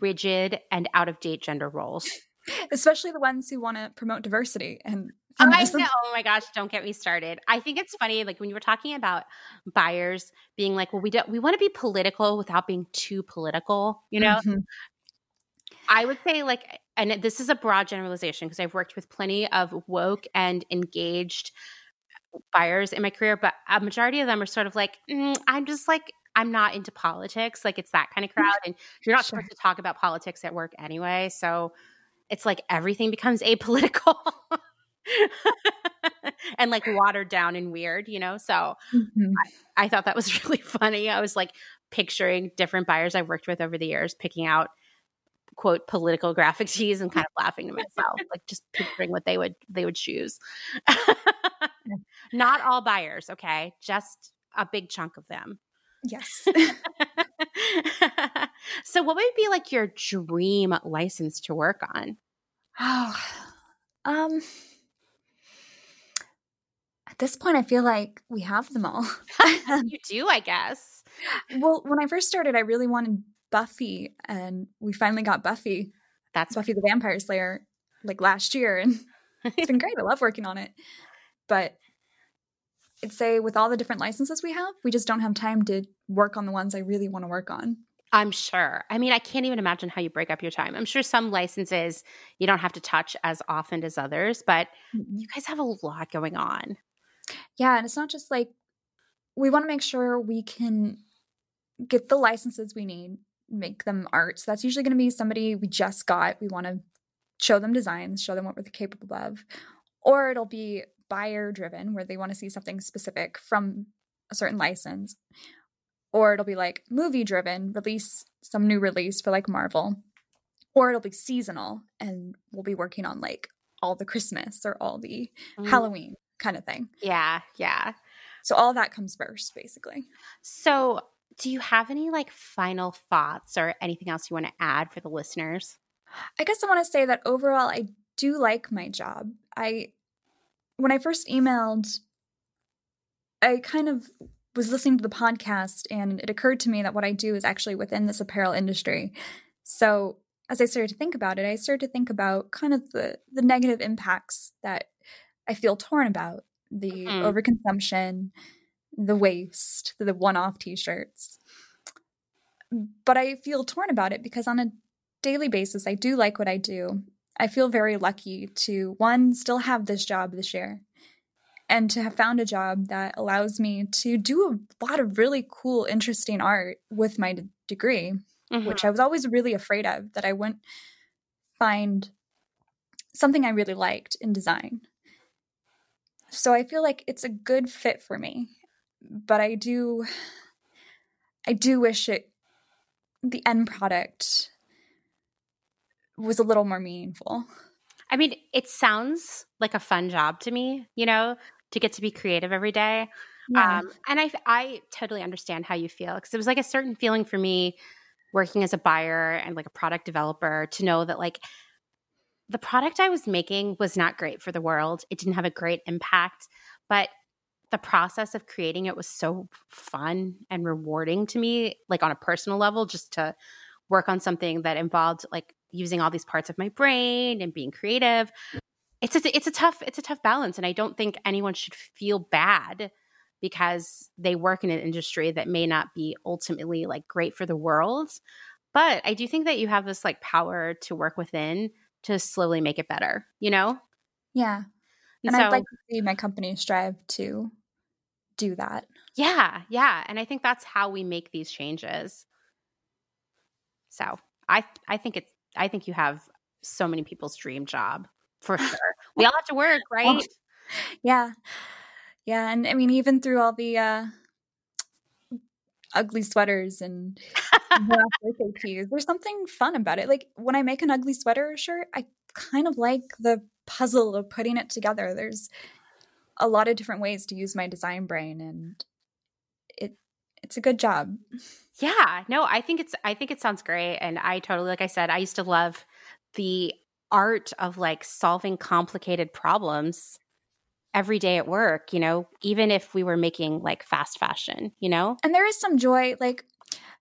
rigid and out of date gender roles. Especially the ones who want to promote diversity and feminism. I know. Oh my gosh, don't get me started. I think it's funny, like when you were talking about buyers being like, well, we don't we want to be political without being too political, you know? Mm-hmm. I would say like and this is a broad generalization because I've worked with plenty of woke and engaged buyers in my career, but a majority of them are sort of like, mm, I'm just like, I'm not into politics. Like it's that kind of crowd. And you're not sure. supposed to talk about politics at work anyway. So it's like everything becomes apolitical. and like watered down and weird, you know? So mm-hmm. I, I, thought that was really funny. I was like picturing different buyers I've worked with over the years, picking out quote political graphic tees and kind of laughing to myself, like just picturing what they would they would choose. Not all buyers, okay? Just a big chunk of them. Yes. so what would be like your dream license to work on? Oh. Um at this point I feel like we have them all. you do, I guess. Well, when I first started, I really wanted Buffy, and we finally got Buffy. That's Buffy the Vampire Slayer, like last year, and it's been great. I love working on it, but I'd say with all the different licenses we have, we just don't have time to work on the ones I really want to work on. I'm sure. I mean, I can't even imagine how you break up your time. I'm sure some licenses you don't have to touch as often as others, but mm-hmm. you guys have a lot going on. Yeah, and it's not just like we want to make sure we can get the licenses we need make them art. So that's usually going to be somebody we just got. We want to show them designs, show them what we're capable of. Or it'll be buyer driven, where they want to see something specific from a certain license. Or it'll be like movie driven, release some new release for like Marvel. Or it'll be seasonal, and we'll be working on like all the Christmas or all the mm. Halloween kind of thing. Yeah, yeah. So all that comes first, basically. So do you have any like final thoughts or anything else you want to add for the listeners? I guess I want to say that overall I do like my job. I when I first emailed I kind of was listening to the podcast and it occurred to me that what I do is actually within this apparel industry. So as I started to think about it, I started to think about kind of the the negative impacts that I feel torn about, the mm-hmm. overconsumption, the waste, the one off t shirts. But I feel torn about it because on a daily basis, I do like what I do. I feel very lucky to, one, still have this job this year and to have found a job that allows me to do a lot of really cool, interesting art with my d- degree, mm-hmm. which I was always really afraid of that I wouldn't find something I really liked in design. So I feel like it's a good fit for me but I do I do wish it the end product was a little more meaningful. I mean, it sounds like a fun job to me, you know, to get to be creative every day. Yeah. Um, and I, I totally understand how you feel because it was like a certain feeling for me working as a buyer and like a product developer to know that like the product I was making was not great for the world. It didn't have a great impact, but the process of creating it was so fun and rewarding to me, like on a personal level, just to work on something that involved like using all these parts of my brain and being creative. It's a, it's a tough it's a tough balance, and I don't think anyone should feel bad because they work in an industry that may not be ultimately like great for the world. But I do think that you have this like power to work within to slowly make it better, you know? Yeah. And, and so, I'd like to see my company strive to do that. Yeah, yeah. And I think that's how we make these changes. So I I think it's I think you have so many people's dream job for sure. we all have to work, right? Yeah. Yeah. And I mean, even through all the uh ugly sweaters and birthday tees, there's something fun about it. Like when I make an ugly sweater shirt, I kind of like the puzzle of putting it together. There's a lot of different ways to use my design brain and it it's a good job. Yeah, no, I think it's I think it sounds great and I totally like I said I used to love the art of like solving complicated problems every day at work, you know, even if we were making like fast fashion, you know? And there is some joy like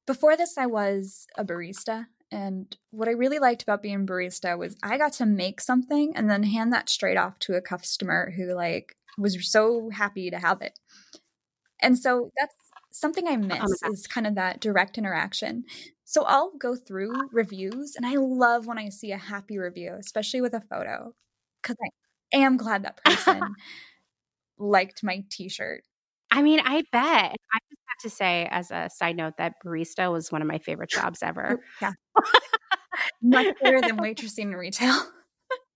before this I was a barista and what I really liked about being barista was I got to make something and then hand that straight off to a customer who like was so happy to have it. And so that's something I oh miss oh is kind of that direct interaction. So I'll go through ah. reviews and I love when I see a happy review, especially with a photo, because I am glad that person liked my t shirt. I mean, I bet. I just have to say, as a side note, that barista was one of my favorite jobs ever. Oh, yeah. Much better than waitressing in retail.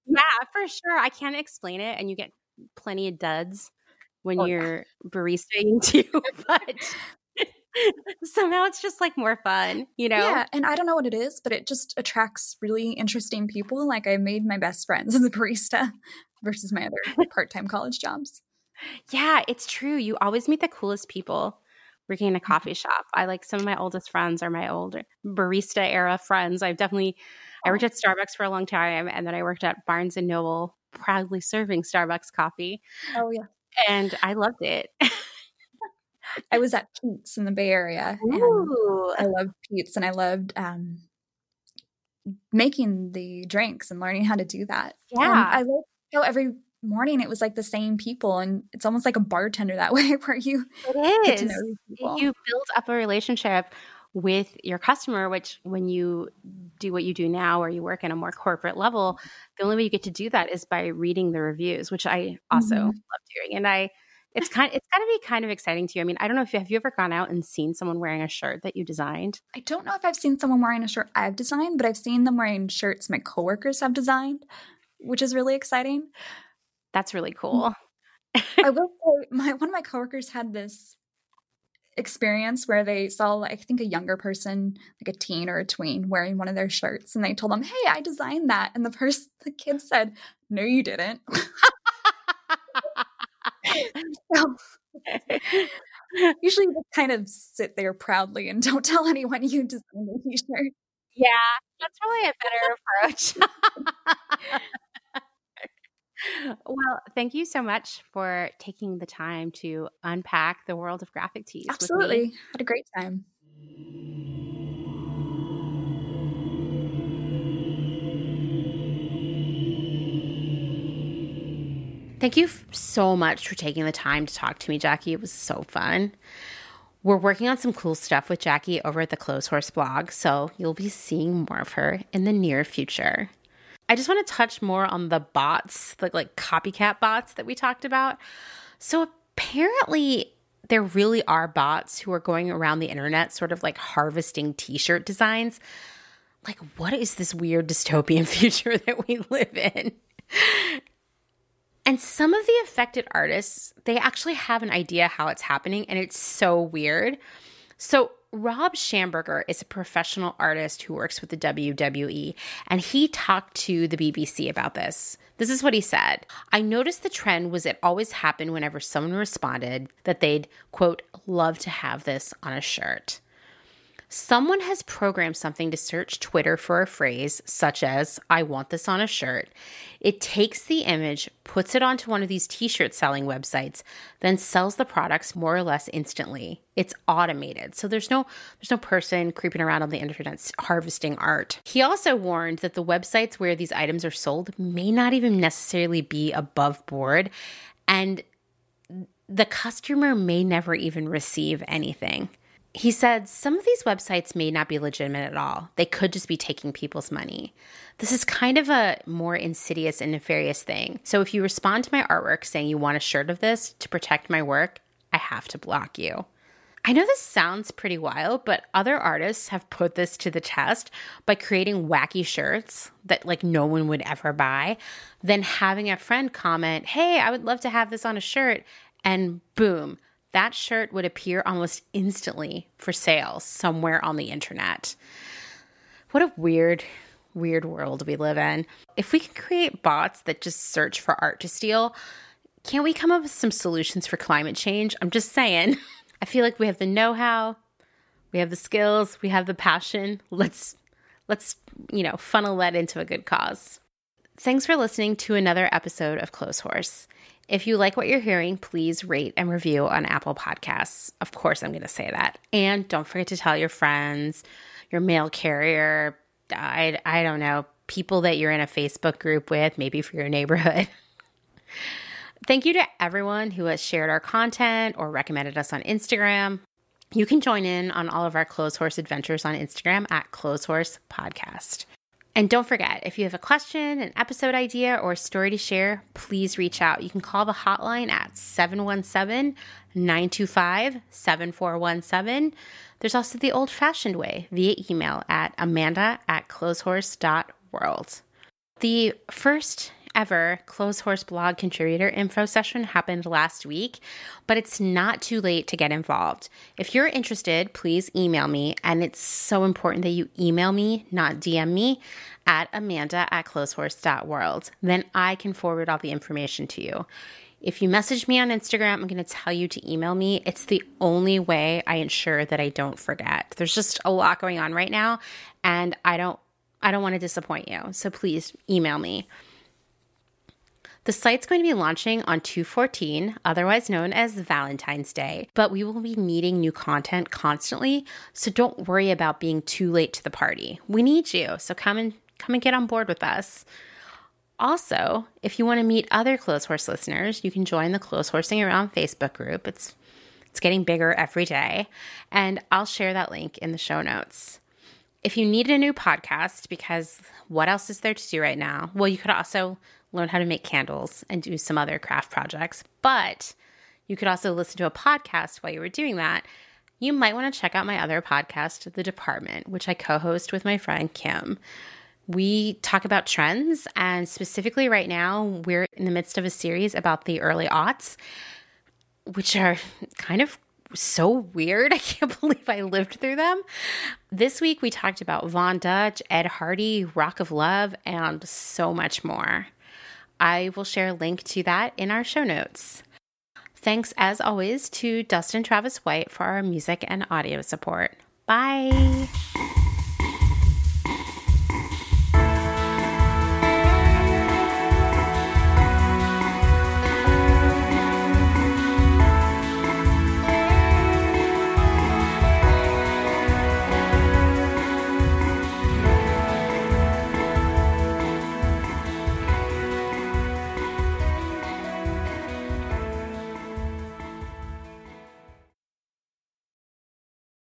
yeah, for sure. I can't explain it. And you get plenty of duds when oh, you're baristaing too, but somehow it's just like more fun, you know? Yeah, and I don't know what it is, but it just attracts really interesting people. Like I made my best friends as a barista versus my other part-time college jobs. Yeah, it's true. You always meet the coolest people working in a mm-hmm. coffee shop. I like some of my oldest friends are my old barista era friends. I've definitely I worked at Starbucks for a long time and then I worked at Barnes and Noble proudly serving Starbucks coffee. Oh yeah. And I loved it. I was at Peet's in the Bay Area. Ooh. I loved Peet's and I loved um, making the drinks and learning how to do that. Yeah. And I love how every morning it was like the same people and it's almost like a bartender that way where you it is. You build up a relationship with your customer, which when you do what you do now or you work in a more corporate level, the only way you get to do that is by reading the reviews, which I also mm-hmm. love doing. And I it's kind it's gotta be kind of exciting to you. I mean, I don't know if you have you ever gone out and seen someone wearing a shirt that you designed? I don't know if I've seen someone wearing a shirt I've designed, but I've seen them wearing shirts my coworkers have designed, which is really exciting. That's really cool. I will say my one of my coworkers had this experience where they saw I think a younger person, like a teen or a tween, wearing one of their shirts, and they told them, "Hey, I designed that," and the person, the kid said, "No, you didn't." so, usually, you just kind of sit there proudly and don't tell anyone you designed the t-shirt Yeah, that's probably a better approach. Well, thank you so much for taking the time to unpack the world of graphic tees. Absolutely. Had a great time. Thank you so much for taking the time to talk to me, Jackie. It was so fun. We're working on some cool stuff with Jackie over at the Close Clotheshorse blog, so you'll be seeing more of her in the near future. I just want to touch more on the bots, like like copycat bots that we talked about. So apparently there really are bots who are going around the internet sort of like harvesting t-shirt designs. Like what is this weird dystopian future that we live in? And some of the affected artists, they actually have an idea how it's happening and it's so weird. So Rob Schamberger is a professional artist who works with the WWE, and he talked to the BBC about this. This is what he said I noticed the trend was it always happened whenever someone responded that they'd, quote, love to have this on a shirt. Someone has programmed something to search Twitter for a phrase such as, I want this on a shirt. It takes the image, puts it onto one of these t shirt selling websites, then sells the products more or less instantly. It's automated. So there's no there's no person creeping around on the internet harvesting art. He also warned that the websites where these items are sold may not even necessarily be above board and the customer may never even receive anything. He said some of these websites may not be legitimate at all. They could just be taking people's money. This is kind of a more insidious and nefarious thing. So if you respond to my artwork saying you want a shirt of this to protect my work, I have to block you. I know this sounds pretty wild, but other artists have put this to the test by creating wacky shirts that like no one would ever buy, then having a friend comment, "Hey, I would love to have this on a shirt." And boom, that shirt would appear almost instantly for sale somewhere on the internet. What a weird, weird world we live in. If we can create bots that just search for art to steal, can't we come up with some solutions for climate change? I'm just saying. I feel like we have the know-how, we have the skills, we have the passion. Let's let's, you know, funnel that into a good cause. Thanks for listening to another episode of Clotheshorse. If you like what you're hearing, please rate and review on Apple Podcasts. Of course, I'm going to say that. And don't forget to tell your friends, your mail carrier, I, I don't know, people that you're in a Facebook group with, maybe for your neighborhood. Thank you to everyone who has shared our content or recommended us on Instagram. You can join in on all of our Close Clotheshorse adventures on Instagram at Close Clotheshorse Podcast. And don't forget, if you have a question, an episode idea, or a story to share, please reach out. You can call the hotline at 717 925 7417. There's also the old fashioned way via email at amanda at clotheshorse.world. The first ever Clotheshorse blog contributor info session happened last week, but it's not too late to get involved. If you're interested, please email me. And it's so important that you email me, not DM me, at amanda at clotheshorse.world. Then I can forward all the information to you. If you message me on Instagram, I'm going to tell you to email me. It's the only way I ensure that I don't forget. There's just a lot going on right now and I don't I don't want to disappoint you. So please email me. The site's going to be launching on 214, otherwise known as Valentine's Day, but we will be needing new content constantly, so don't worry about being too late to the party. We need you, so come and come and get on board with us. Also, if you want to meet other Clotheshorse listeners, you can join the Clotheshorsing Around Facebook group. It's it's getting bigger every day, and I'll share that link in the show notes. If you need a new podcast, because what else is there to do right now? Well, you could also learn how to make candles, and do some other craft projects. But you could also listen to a podcast while you were doing that. You might want to check out my other podcast, The Department, which I co host with my friend Kim. We talk about trends, and specifically right now, we're in the midst of a series about the early aughts, which are kind of so weird. I can't believe I lived through them. This week, we talked about Von Dutch, Ed Hardy, Rock of Love, and so much more. I will share a link to that in our show notes. Thanks, as always, to Dustin Travis White for our music and audio support. Bye.